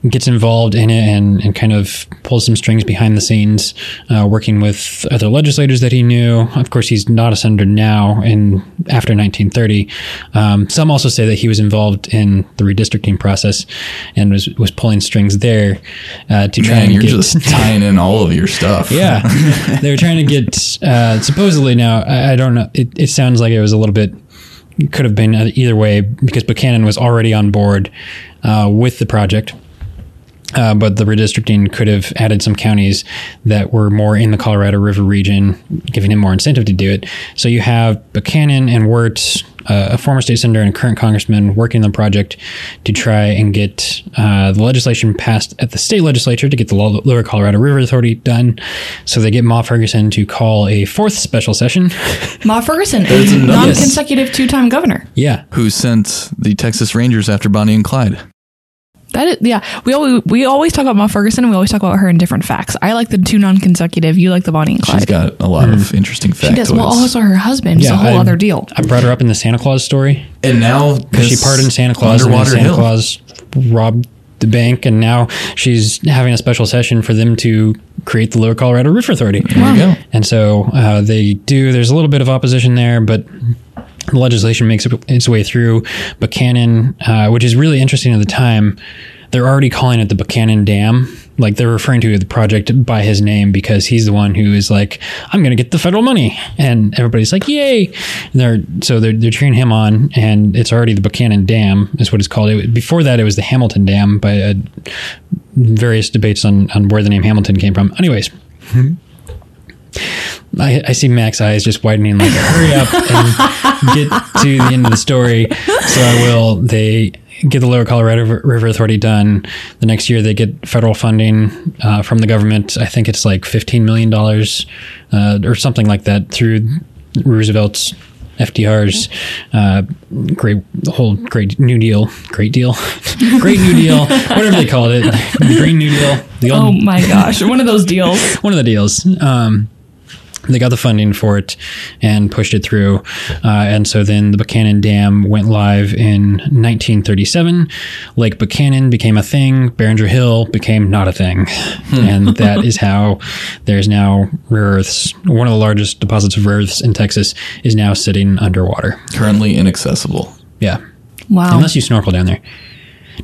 gets involved in it and, and kind of pulls some strings behind the scenes, uh, working with other legislators that he knew. Of course, he's not a senator now in after 1930. Um, some also say that he was involved in the redistricting process and was, was pulling strings there uh, to try Man, and you're get, just tying in all of your stuff. yeah, they were trying to get uh, supposedly now. I, I don't know. It, it sounds like it was a little bit could have been either way because Buchanan was already on board uh, with the project. Uh, but the redistricting could have added some counties that were more in the Colorado River region, giving him more incentive to do it. So you have Buchanan and Wirtz, uh, a former state senator and current congressman, working on the project to try and get uh, the legislation passed at the state legislature to get the Lower Colorado River Authority done. So they get Ma Ferguson to call a fourth special session. Ma Ferguson, a non-consecutive two-time governor. yeah. Who sent the Texas Rangers after Bonnie and Clyde? That is, yeah. We always we always talk about Ma Ferguson. and We always talk about her in different facts. I like the two non-consecutive. You like the Bonnie and Clyde. She's got a lot of interesting facts. she does. Well, also her husband. It's a whole I- other deal. I brought her up in the Santa Claus story. and now because she this pardoned Santa Claus and then Underwater Santa Hill. Claus robbed the bank, and now she's having a special session for them to create the Lower Colorado River Authority. There you go. And so uh, they do. There's a little bit of opposition there, but the legislation makes its way through. Buchanan, uh, which is really interesting at the time, they're already calling it the Buchanan Dam. Like they're referring to the project by his name because he's the one who is like, I'm going to get the federal money, and everybody's like, "Yay!" And they're so they're they're cheering him on, and it's already the Buchanan Dam is what it's called. It, before that, it was the Hamilton Dam by uh, various debates on on where the name Hamilton came from. Anyways. I, I see Mac's eyes just widening, like, hurry up and get to the end of the story. So I will. They get the Lower Colorado River- Authority done. The next year, they get federal funding uh, from the government. I think it's like $15 million uh, or something like that through Roosevelt's. FDR's uh, great whole great New Deal, great deal, great New Deal, whatever they called it, Green New Deal, the old Oh my gosh, one of those deals. one of the deals. Um, they got the funding for it and pushed it through. Uh, and so then the Buchanan Dam went live in 1937. Lake Buchanan became a thing. Baringer Hill became not a thing. and that is how there's now rare earths. One of the largest deposits of rare earths in Texas is now sitting underwater. Currently inaccessible. Yeah. Wow. Unless you snorkel down there.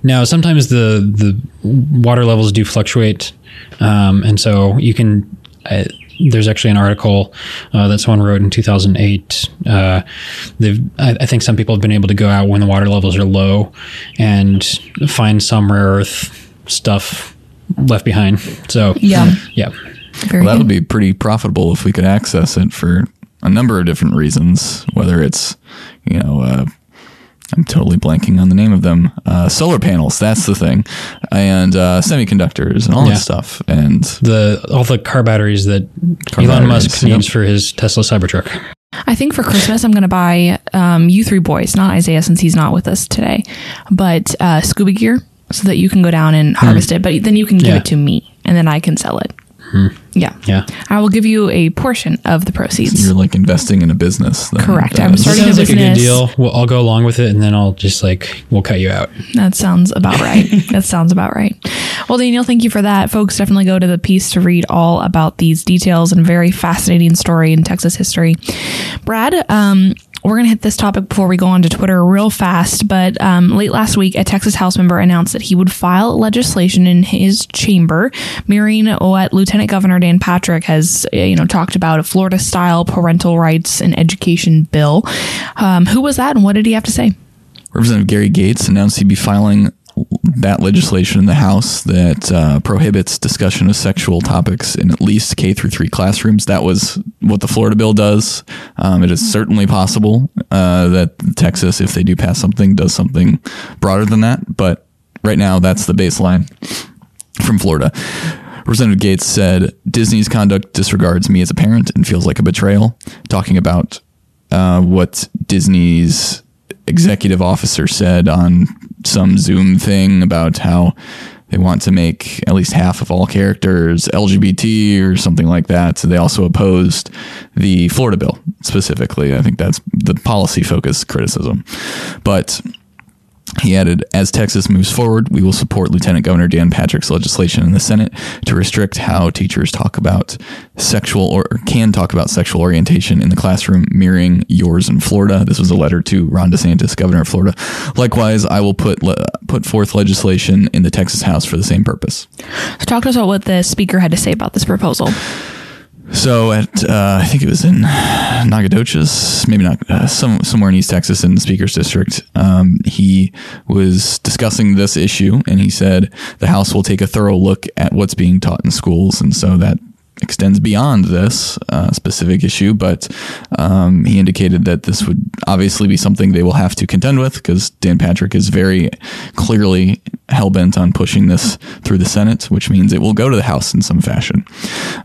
Now, sometimes the the water levels do fluctuate, um, and so you can. Uh, there's actually an article uh, that someone wrote in 2008. Uh, they've, I, I think some people have been able to go out when the water levels are low and find some rare earth stuff left behind. So Yeah. yeah, Well, that good. would be pretty profitable if we could access it for a number of different reasons. Whether it's, you know, uh, I'm totally blanking on the name of them. Uh, solar panels, that's the thing, and uh, semiconductors and all Yeah. that stuff. And the all the car batteries that Car Elon batteries, Musk yep. needs for his Tesla Cybertruck. I think for Christmas I'm going to buy um, you three boys, not Isaiah since he's not with us today, but uh, scuba gear so that you can go down and harvest it. But then you can give. Yeah. It to me, and then I can sell it. Yeah. Yeah. I will give you a portion of the proceeds. you're like investing in a business. then. Correct. Uh, I'm That starting a sounds like a good business. deal. Well, I'll go along with it, and then I'll just like we'll cut you out. That sounds about right. that sounds about right. Well, Daniel, thank you for that. Folks, definitely go to the piece to read all about these details and very fascinating story in Texas history. Brad, um, we're going to hit this topic before we go on to Twitter real fast. But um, late last week, a Texas House member announced that he would file legislation in his chamber, mirroring what Lieutenant Governor Dan Patrick has, uh, you know, talked about a Florida-style parental rights and education bill. Um, who was that, and what did he have to say? Representative Gary Gates announced he'd be filing that legislation in the House that uh, prohibits discussion of sexual topics in at least K through three classrooms. That was what the Florida bill does. Um, it is certainly possible uh, that Texas, if they do pass something, does something broader than that. But right now, that's the baseline from Florida. Representative Gates said Disney's conduct disregards me as a parent and feels like a betrayal, talking about uh, what Disney's executive officer said on some Zoom thing about how they want to make at least half of all characters LGBT or something like that. So they also opposed the Florida bill specifically. I think that's the policy focused criticism. But he added, as Texas moves forward, we will support Lieutenant Governor Dan Patrick's legislation in the Senate to restrict how teachers talk about sexual or can talk about sexual orientation in the classroom, mirroring yours in Florida. This was a letter to Ron DeSantis, Governor of Florida. Likewise, I will put le- put forth legislation in the Texas House for the same purpose. So talk to us about what the speaker had to say about this proposal. So at uh, I think it was in Nacogdoches, maybe not uh, some somewhere in East Texas in the Speaker's District. Um, he was discussing this issue, and he said the House will take a thorough look at what's being taught in schools, and so that extends beyond this uh, specific issue, but um, he indicated that this would obviously be something they will have to contend with because Dan Patrick is very clearly hell bent on pushing this through the Senate, which means it will go to the House in some fashion.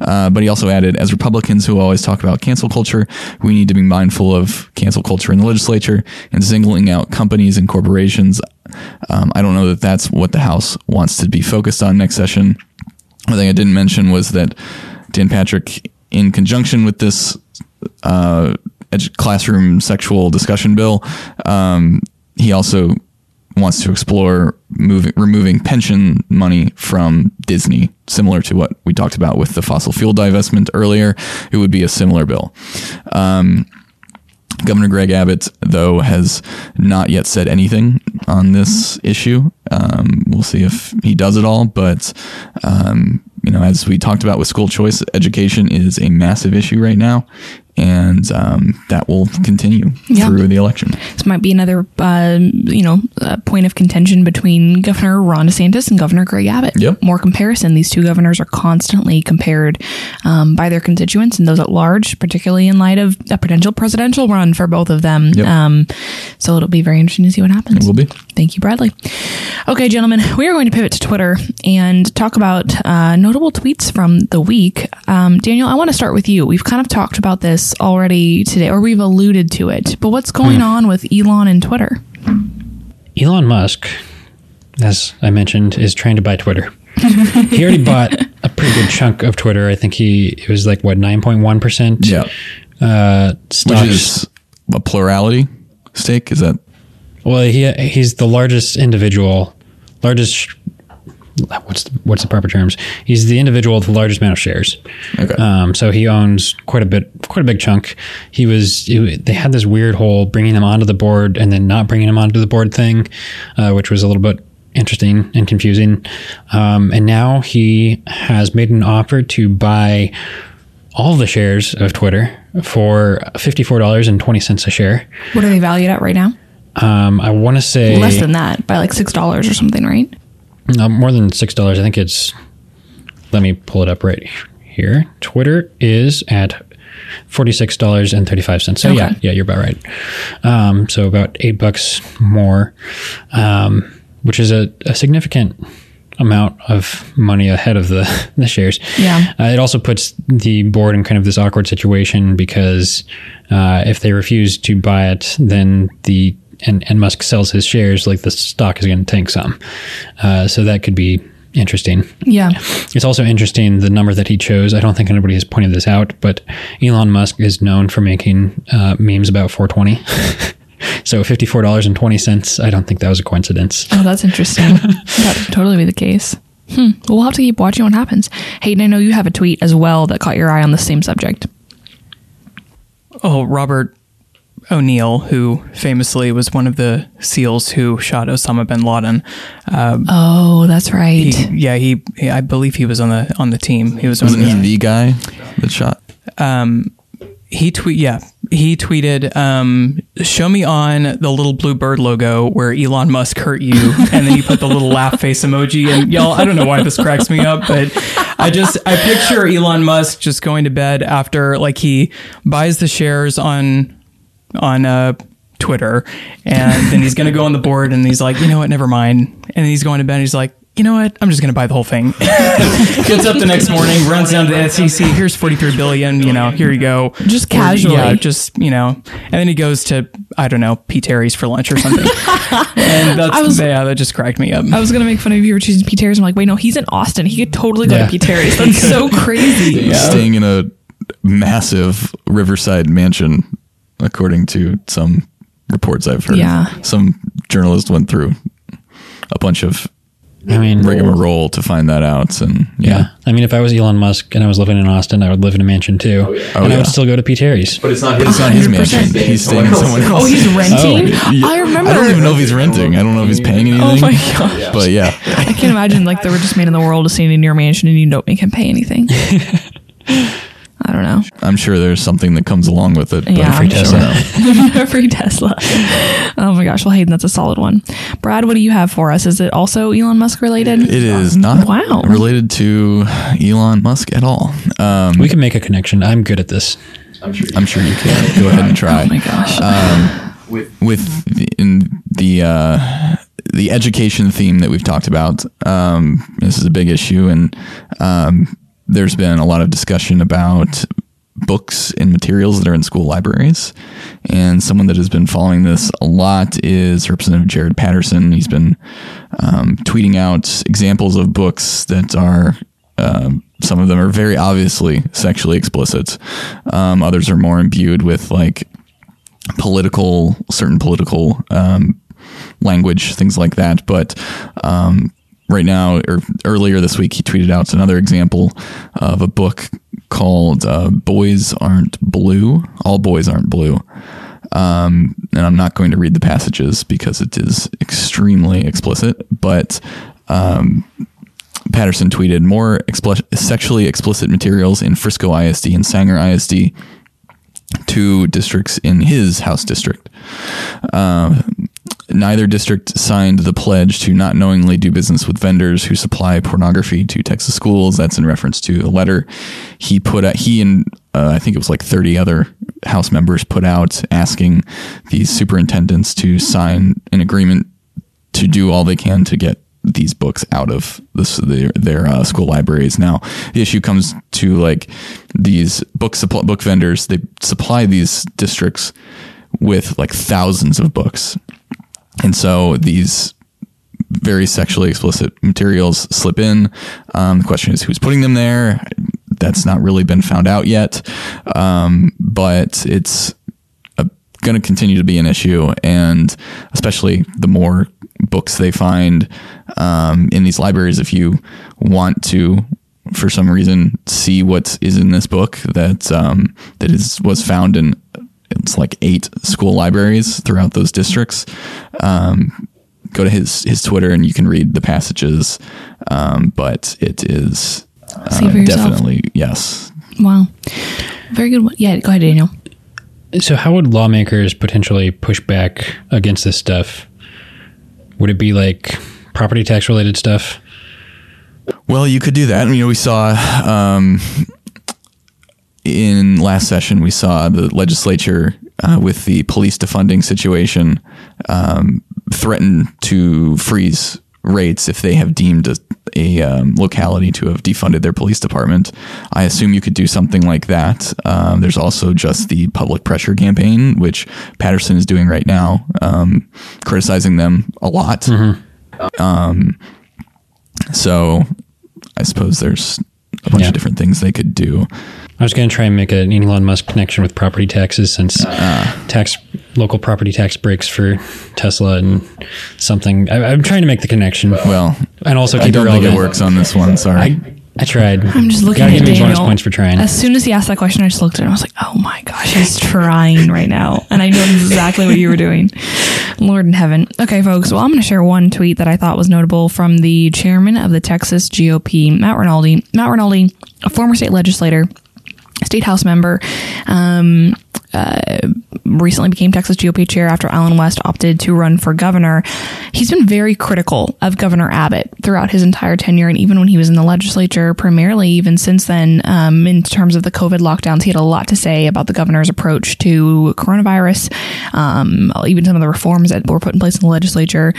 Uh, but he also added, as Republicans who always talk about cancel culture, we need to be mindful of cancel culture in the legislature and singling out companies and corporations. Um, I don't know that that's what the House wants to be focused on next session. One thing I didn't mention was that Dan Patrick, in conjunction with this uh, classroom sexual discussion bill, um, he also wants to explore moving, removing pension money from Disney, similar to what we talked about with the fossil fuel divestment earlier. It would be a similar bill. Um, Governor Greg Abbott, though, has not yet said anything on this issue. Um, we'll see if he does it all, but um, you know, as we talked about with school choice, education is a massive issue right now, and um, that will continue yeah. through the election. This might be another, uh, you know, point of contention between Governor Ron DeSantis and Governor Greg Abbott. Yep. More comparison. These two governors are constantly compared um, by their constituents and those at large, particularly in light of a potential presidential run for both of them. Yep. Um, so it'll be very interesting to see what happens. It will be. Thank you, Bradley. Okay, gentlemen, we are going to pivot to Twitter and talk about uh, notable tweets from the week. Um, Daniel, I want to start with you. We've kind of talked about this already today, or we've alluded to it. But what's going hmm. on with Elon and Twitter? Elon Musk, as I mentioned, is trying to buy Twitter. he already bought a pretty good chunk of Twitter. I think he it was like what nine point one percent. Yeah, uh, which is a plurality stake. Is that? Well, he he's the largest individual, largest what's the, what's the proper terms? He's the individual with the largest amount of shares. Okay. Um, so he owns quite a bit, quite a big chunk. He was they had this weird whole bringing him onto the board and then not bringing him onto the board thing, uh, which was a little bit interesting and confusing. Um, and now he has made an offer to buy all the shares of Twitter for fifty four dollars and twenty cents a share. What are they valued at right now? Um, I want to say less than that by like six dollars or something, right? No, more than six dollars. I think it's. Let me pull it up right here. Twitter is at forty six dollars and thirty five cents. So okay. yeah, yeah, you're about right. Um, so about eight bucks more, um, which is a, a, significant amount of money ahead of the the shares. Yeah. Uh, it also puts the board in kind of this awkward situation because uh, if they refuse to buy it, then the and, and Musk sells his shares, like the stock is going to tank some. Uh, so that could be interesting. Yeah. It's also interesting the number that he chose. I don't think anybody has pointed this out, but Elon Musk is known for making uh, memes about 420. so $54.20. I don't think that was a coincidence. Oh, that's interesting. that would totally be the case. Hmm. We'll have to keep watching what happens. Hayden, I know you have a tweet as well that caught your eye on the same subject. Oh, Robert O'Neill, who famously was one of the SEALs who shot Osama bin Laden. Um, oh, that's right. He, yeah, he, he, I believe he was on the on the team. He was. Wasn't he the guy that shot? Um, he tweet yeah he tweeted um, show me on the little blue bird logo where elon musk hurt you and then he put the little laugh face emoji and y'all i don't know why this cracks me up but i just i picture elon musk just going to bed after like he buys the shares on on uh, Twitter, and then he's going to go on the board, and he's like, you know what, never mind. And he's going to bed, and he's like, you know what? I'm just going to buy the whole thing. Gets up the next morning, runs down to the SEC. Here's 43 billion. You know, here you go. Just Or, casually. yeah, just you know, and then he goes to I don't know P Terry's for lunch or something. and that's I was- yeah, that just cracked me up. I was gonna make fun of you for choosing P. Terry's. I'm like, wait, no, he's in Austin. He could totally go Yeah. to P. Terry's. That's so crazy. Staying in a massive riverside mansion, according to some reports I've heard. Yeah. Some journalist went through a bunch of I mean, rigmarole to find that out. And yeah. yeah. I mean, if I was Elon Musk and I was living in Austin, I would live in a mansion too, Oh, and I oh, yeah. would still go to P. Terry's. But it's not his. It's not his mansion. He's staying in someone else. Oh, he's oh, renting. Yeah. I remember. I don't even know if he's renting. I don't know if he's paying anything. Oh my gosh. But yeah. I can't imagine like the richest man in the world is staying in your mansion and you don't make him pay anything. I don't know. I'm sure there's something that comes along with it. But Yeah, free Tesla. sure. free Tesla. Oh my gosh. Well, Hayden, that's a solid one. Brad, what do you have for us? Is it also Elon Musk related? It is not Wow. related to Elon Musk at all. Um, We can make a connection. I'm good at this. I'm sure. I'm sure you can. Go ahead and try. Oh my gosh. with with the, in the uh, the education theme that we've talked about. Um, this is a big issue, and um, there's been a lot of discussion about books and materials that are in school libraries. And someone that has been following this a lot is Representative Jared Patterson. He's been um, tweeting out examples of books that are. Um, some of them are very obviously sexually explicit. Um, others are more imbued with like political, certain political um, language, things like that. But um, right now, or earlier this week, he tweeted out another example of a book called uh, "Boys Aren't Blue." All boys aren't blue. Um, and I'm not going to read the passages because it is extremely explicit. But um, Patterson tweeted more expl- sexually explicit materials in Frisco ISD and Sanger ISD two districts in his house district. Uh, neither district signed the pledge to not knowingly do business with vendors who supply pornography to Texas schools. That's in reference to a letter he put out. He and uh, I think it was like 30 other House members put out asking these superintendents to sign an agreement to do all they can to get these books out of their, their uh, school libraries. Now, the issue comes to like these book supply, book vendors. They supply these districts with like thousands of books, and so these very sexually explicit materials slip in. Um, the question is who's putting them there. That's not really been found out yet, um, but it's going to continue to be an issue, and especially the more books they find um, in these libraries. If you want to, for some reason, see what is in this book that um, that is was found in it's like eight school libraries throughout those districts. Um, go to his his Twitter and you can read the passages. Um, but it is uh, See for definitely yes. wow. Very good one. Yeah, go ahead, Daniel. So, how would lawmakers potentially push back against this stuff? Would it be like property tax related stuff? Well, you could do that. You know, we saw um, in last session we saw the legislature uh, with the police defunding situation um, threaten to freeze rates if they have deemed a, a um, locality to have defunded their police department. I assume you could do something like that. Um, there's also just the public pressure campaign, which Patterson is doing right now, um, criticizing them a lot. Um, so I suppose there's a bunch Yeah. of different things they could do. I was going to try and make an Elon Musk connection with property taxes since uh-huh. tax local property tax breaks for Tesla and something. I, I'm trying to make the connection. Well, and also I don't it think it works on this one. Sorry. I, I tried. I'm just looking Gotta at give Daniel. bonus points for trying. As soon as he asked that question, I just looked at him. I was like, "Oh my gosh, he's trying right now," and I know exactly what you were doing. Lord in heaven. Okay, folks. Well, I'm going to share one tweet that I thought was notable from the chairman of the Texas GOP, Matt Rinaldi. Matt Rinaldi, a former state legislator, state house member. Um, uh, recently became Texas GOP chair after Allen West opted to run for governor. He's been very critical of Governor Abbott throughout his entire tenure, and even when he was in the legislature, primarily even since then, um, in terms of the COVID lockdowns, he had a lot to say about the governor's approach to coronavirus, um, even some of the reforms that were put in place in the legislature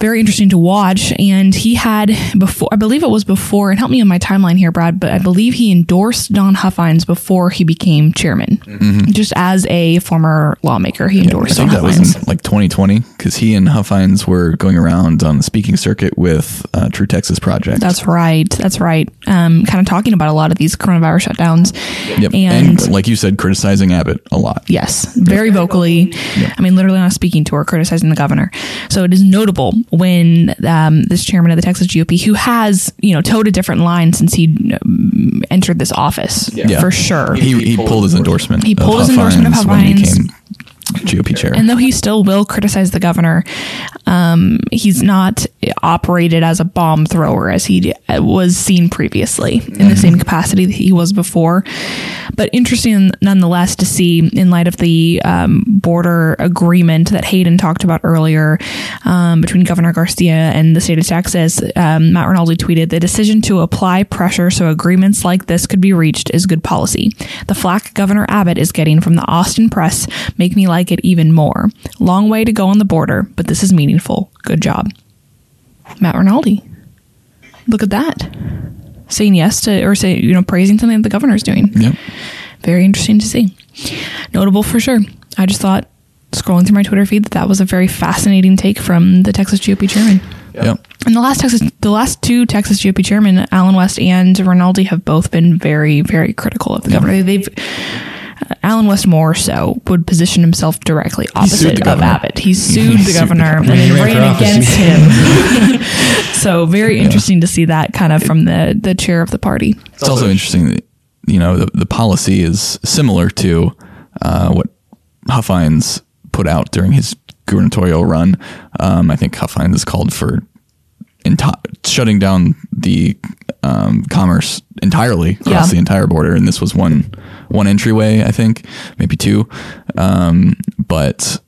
very interesting to watch. And he had before, I believe it was before, and help me on my timeline here, Brad, but I believe he endorsed Don Huffines before he became chairman. Mm-hmm. Just as a former lawmaker, he endorsed I think that was in like 2020 because he and Huffines were going around on the speaking circuit with uh, True Texas Project. That's right. That's right. Um, kind of talking about a lot of these coronavirus shutdowns. Yep. And, And, like you said, criticizing Abbott a lot. yes, very vocally. I mean, literally on a speaking tour, criticizing the governor. So it is notable when um, this chairman of the Texas GOP, who has you know towed a different line since he um, entered this office, Yeah. for sure. He, he pulled his endorsement. He pulled his Huffines when he Huffines. became GOP chair. And though he still will criticize the governor, um, he's not operated as a bomb thrower as he was seen previously in the same capacity that he was before. But interesting nonetheless to see, in light of the um, border agreement that Hayden talked about earlier um, between Governor Garcia and the state of Texas, um, Matt Rinaldi tweeted the decision to apply pressure so agreements like this could be reached is good policy. The flack Governor Abbott is getting from the Austin press make me like it even more. Long way to go on the border, but this is meaningful. Good job. Matt Rinaldi. Look at that. Saying yes to, or say, you know, praising something that the governor's doing. yep. Very interesting to see. Notable for sure. I just thought, scrolling through my Twitter feed, that that was a very fascinating take from the Texas GOP chairman. Yep. And the last Texas, the last two Texas GOP chairmen, Allen West and Rinaldi, have both been very, very critical of the governor. They've Allen West more so would position himself directly opposite of governor. Abbott. He sued the sued the governor and governor. He then ran ran against him. so very interesting to see that kind of from the the chair of the party. It's also interesting that you know the, the policy is similar to uh, what Huffines put out during his gubernatorial run. Um, I think Huffines called for enti- shutting down the um, commerce entirely across Yeah. the entire border, and this was one one entryway. I think maybe two, um, but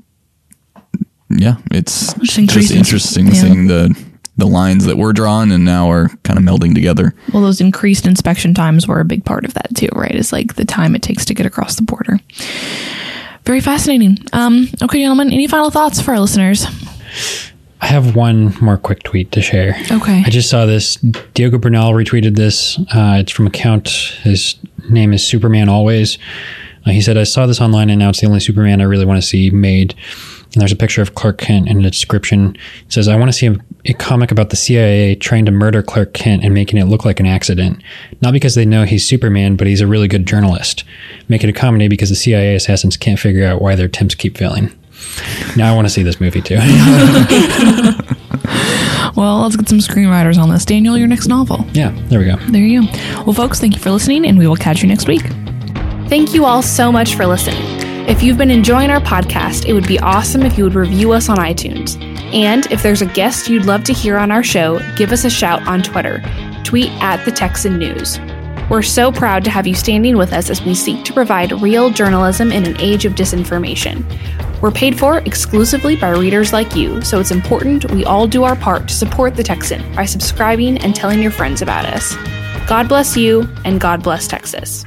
yeah, it's Just just interesting yeah. seeing the the lines that were drawn and now are kind of melding together. Well, those increased inspection times were a big part of that too, right? It's like the time it takes to get across the border. Very fascinating. Um, okay, gentlemen, any final thoughts for our listeners? I have one more quick tweet to share. Okay. I just saw this. Diego Bernal retweeted this. Uh, it's from account. His name is Superman Always. Uh, he said, I saw this online and now it's the only Superman I really want to see made. And there's a picture of Clark Kent in the description. It says, I want to see a, a comic about the CIA trying to murder Clark Kent and making it look like an accident. Not because they know he's Superman, but he's a really good journalist. Make it a comedy because the CIA assassins can't figure out why their attempts keep failing. Now I want to see this movie too. Well, let's get some screenwriters on this. Daniel, your next novel. yeah, there we go. There you go. Well, folks, thank you for listening, and we will catch you next week. Thank you all so much for listening. If you've been enjoying our podcast, it would be awesome if you would review us on iTunes. And if there's a guest you'd love to hear on our show, give us a shout on Twitter. Tweet at the Texan News. We're so proud to have you standing with us as we seek to provide real journalism in an age of disinformation. We're paid for exclusively by readers like you, so it's important we all do our part to support the Texan by subscribing and telling your friends about us. God bless you, and God bless Texas.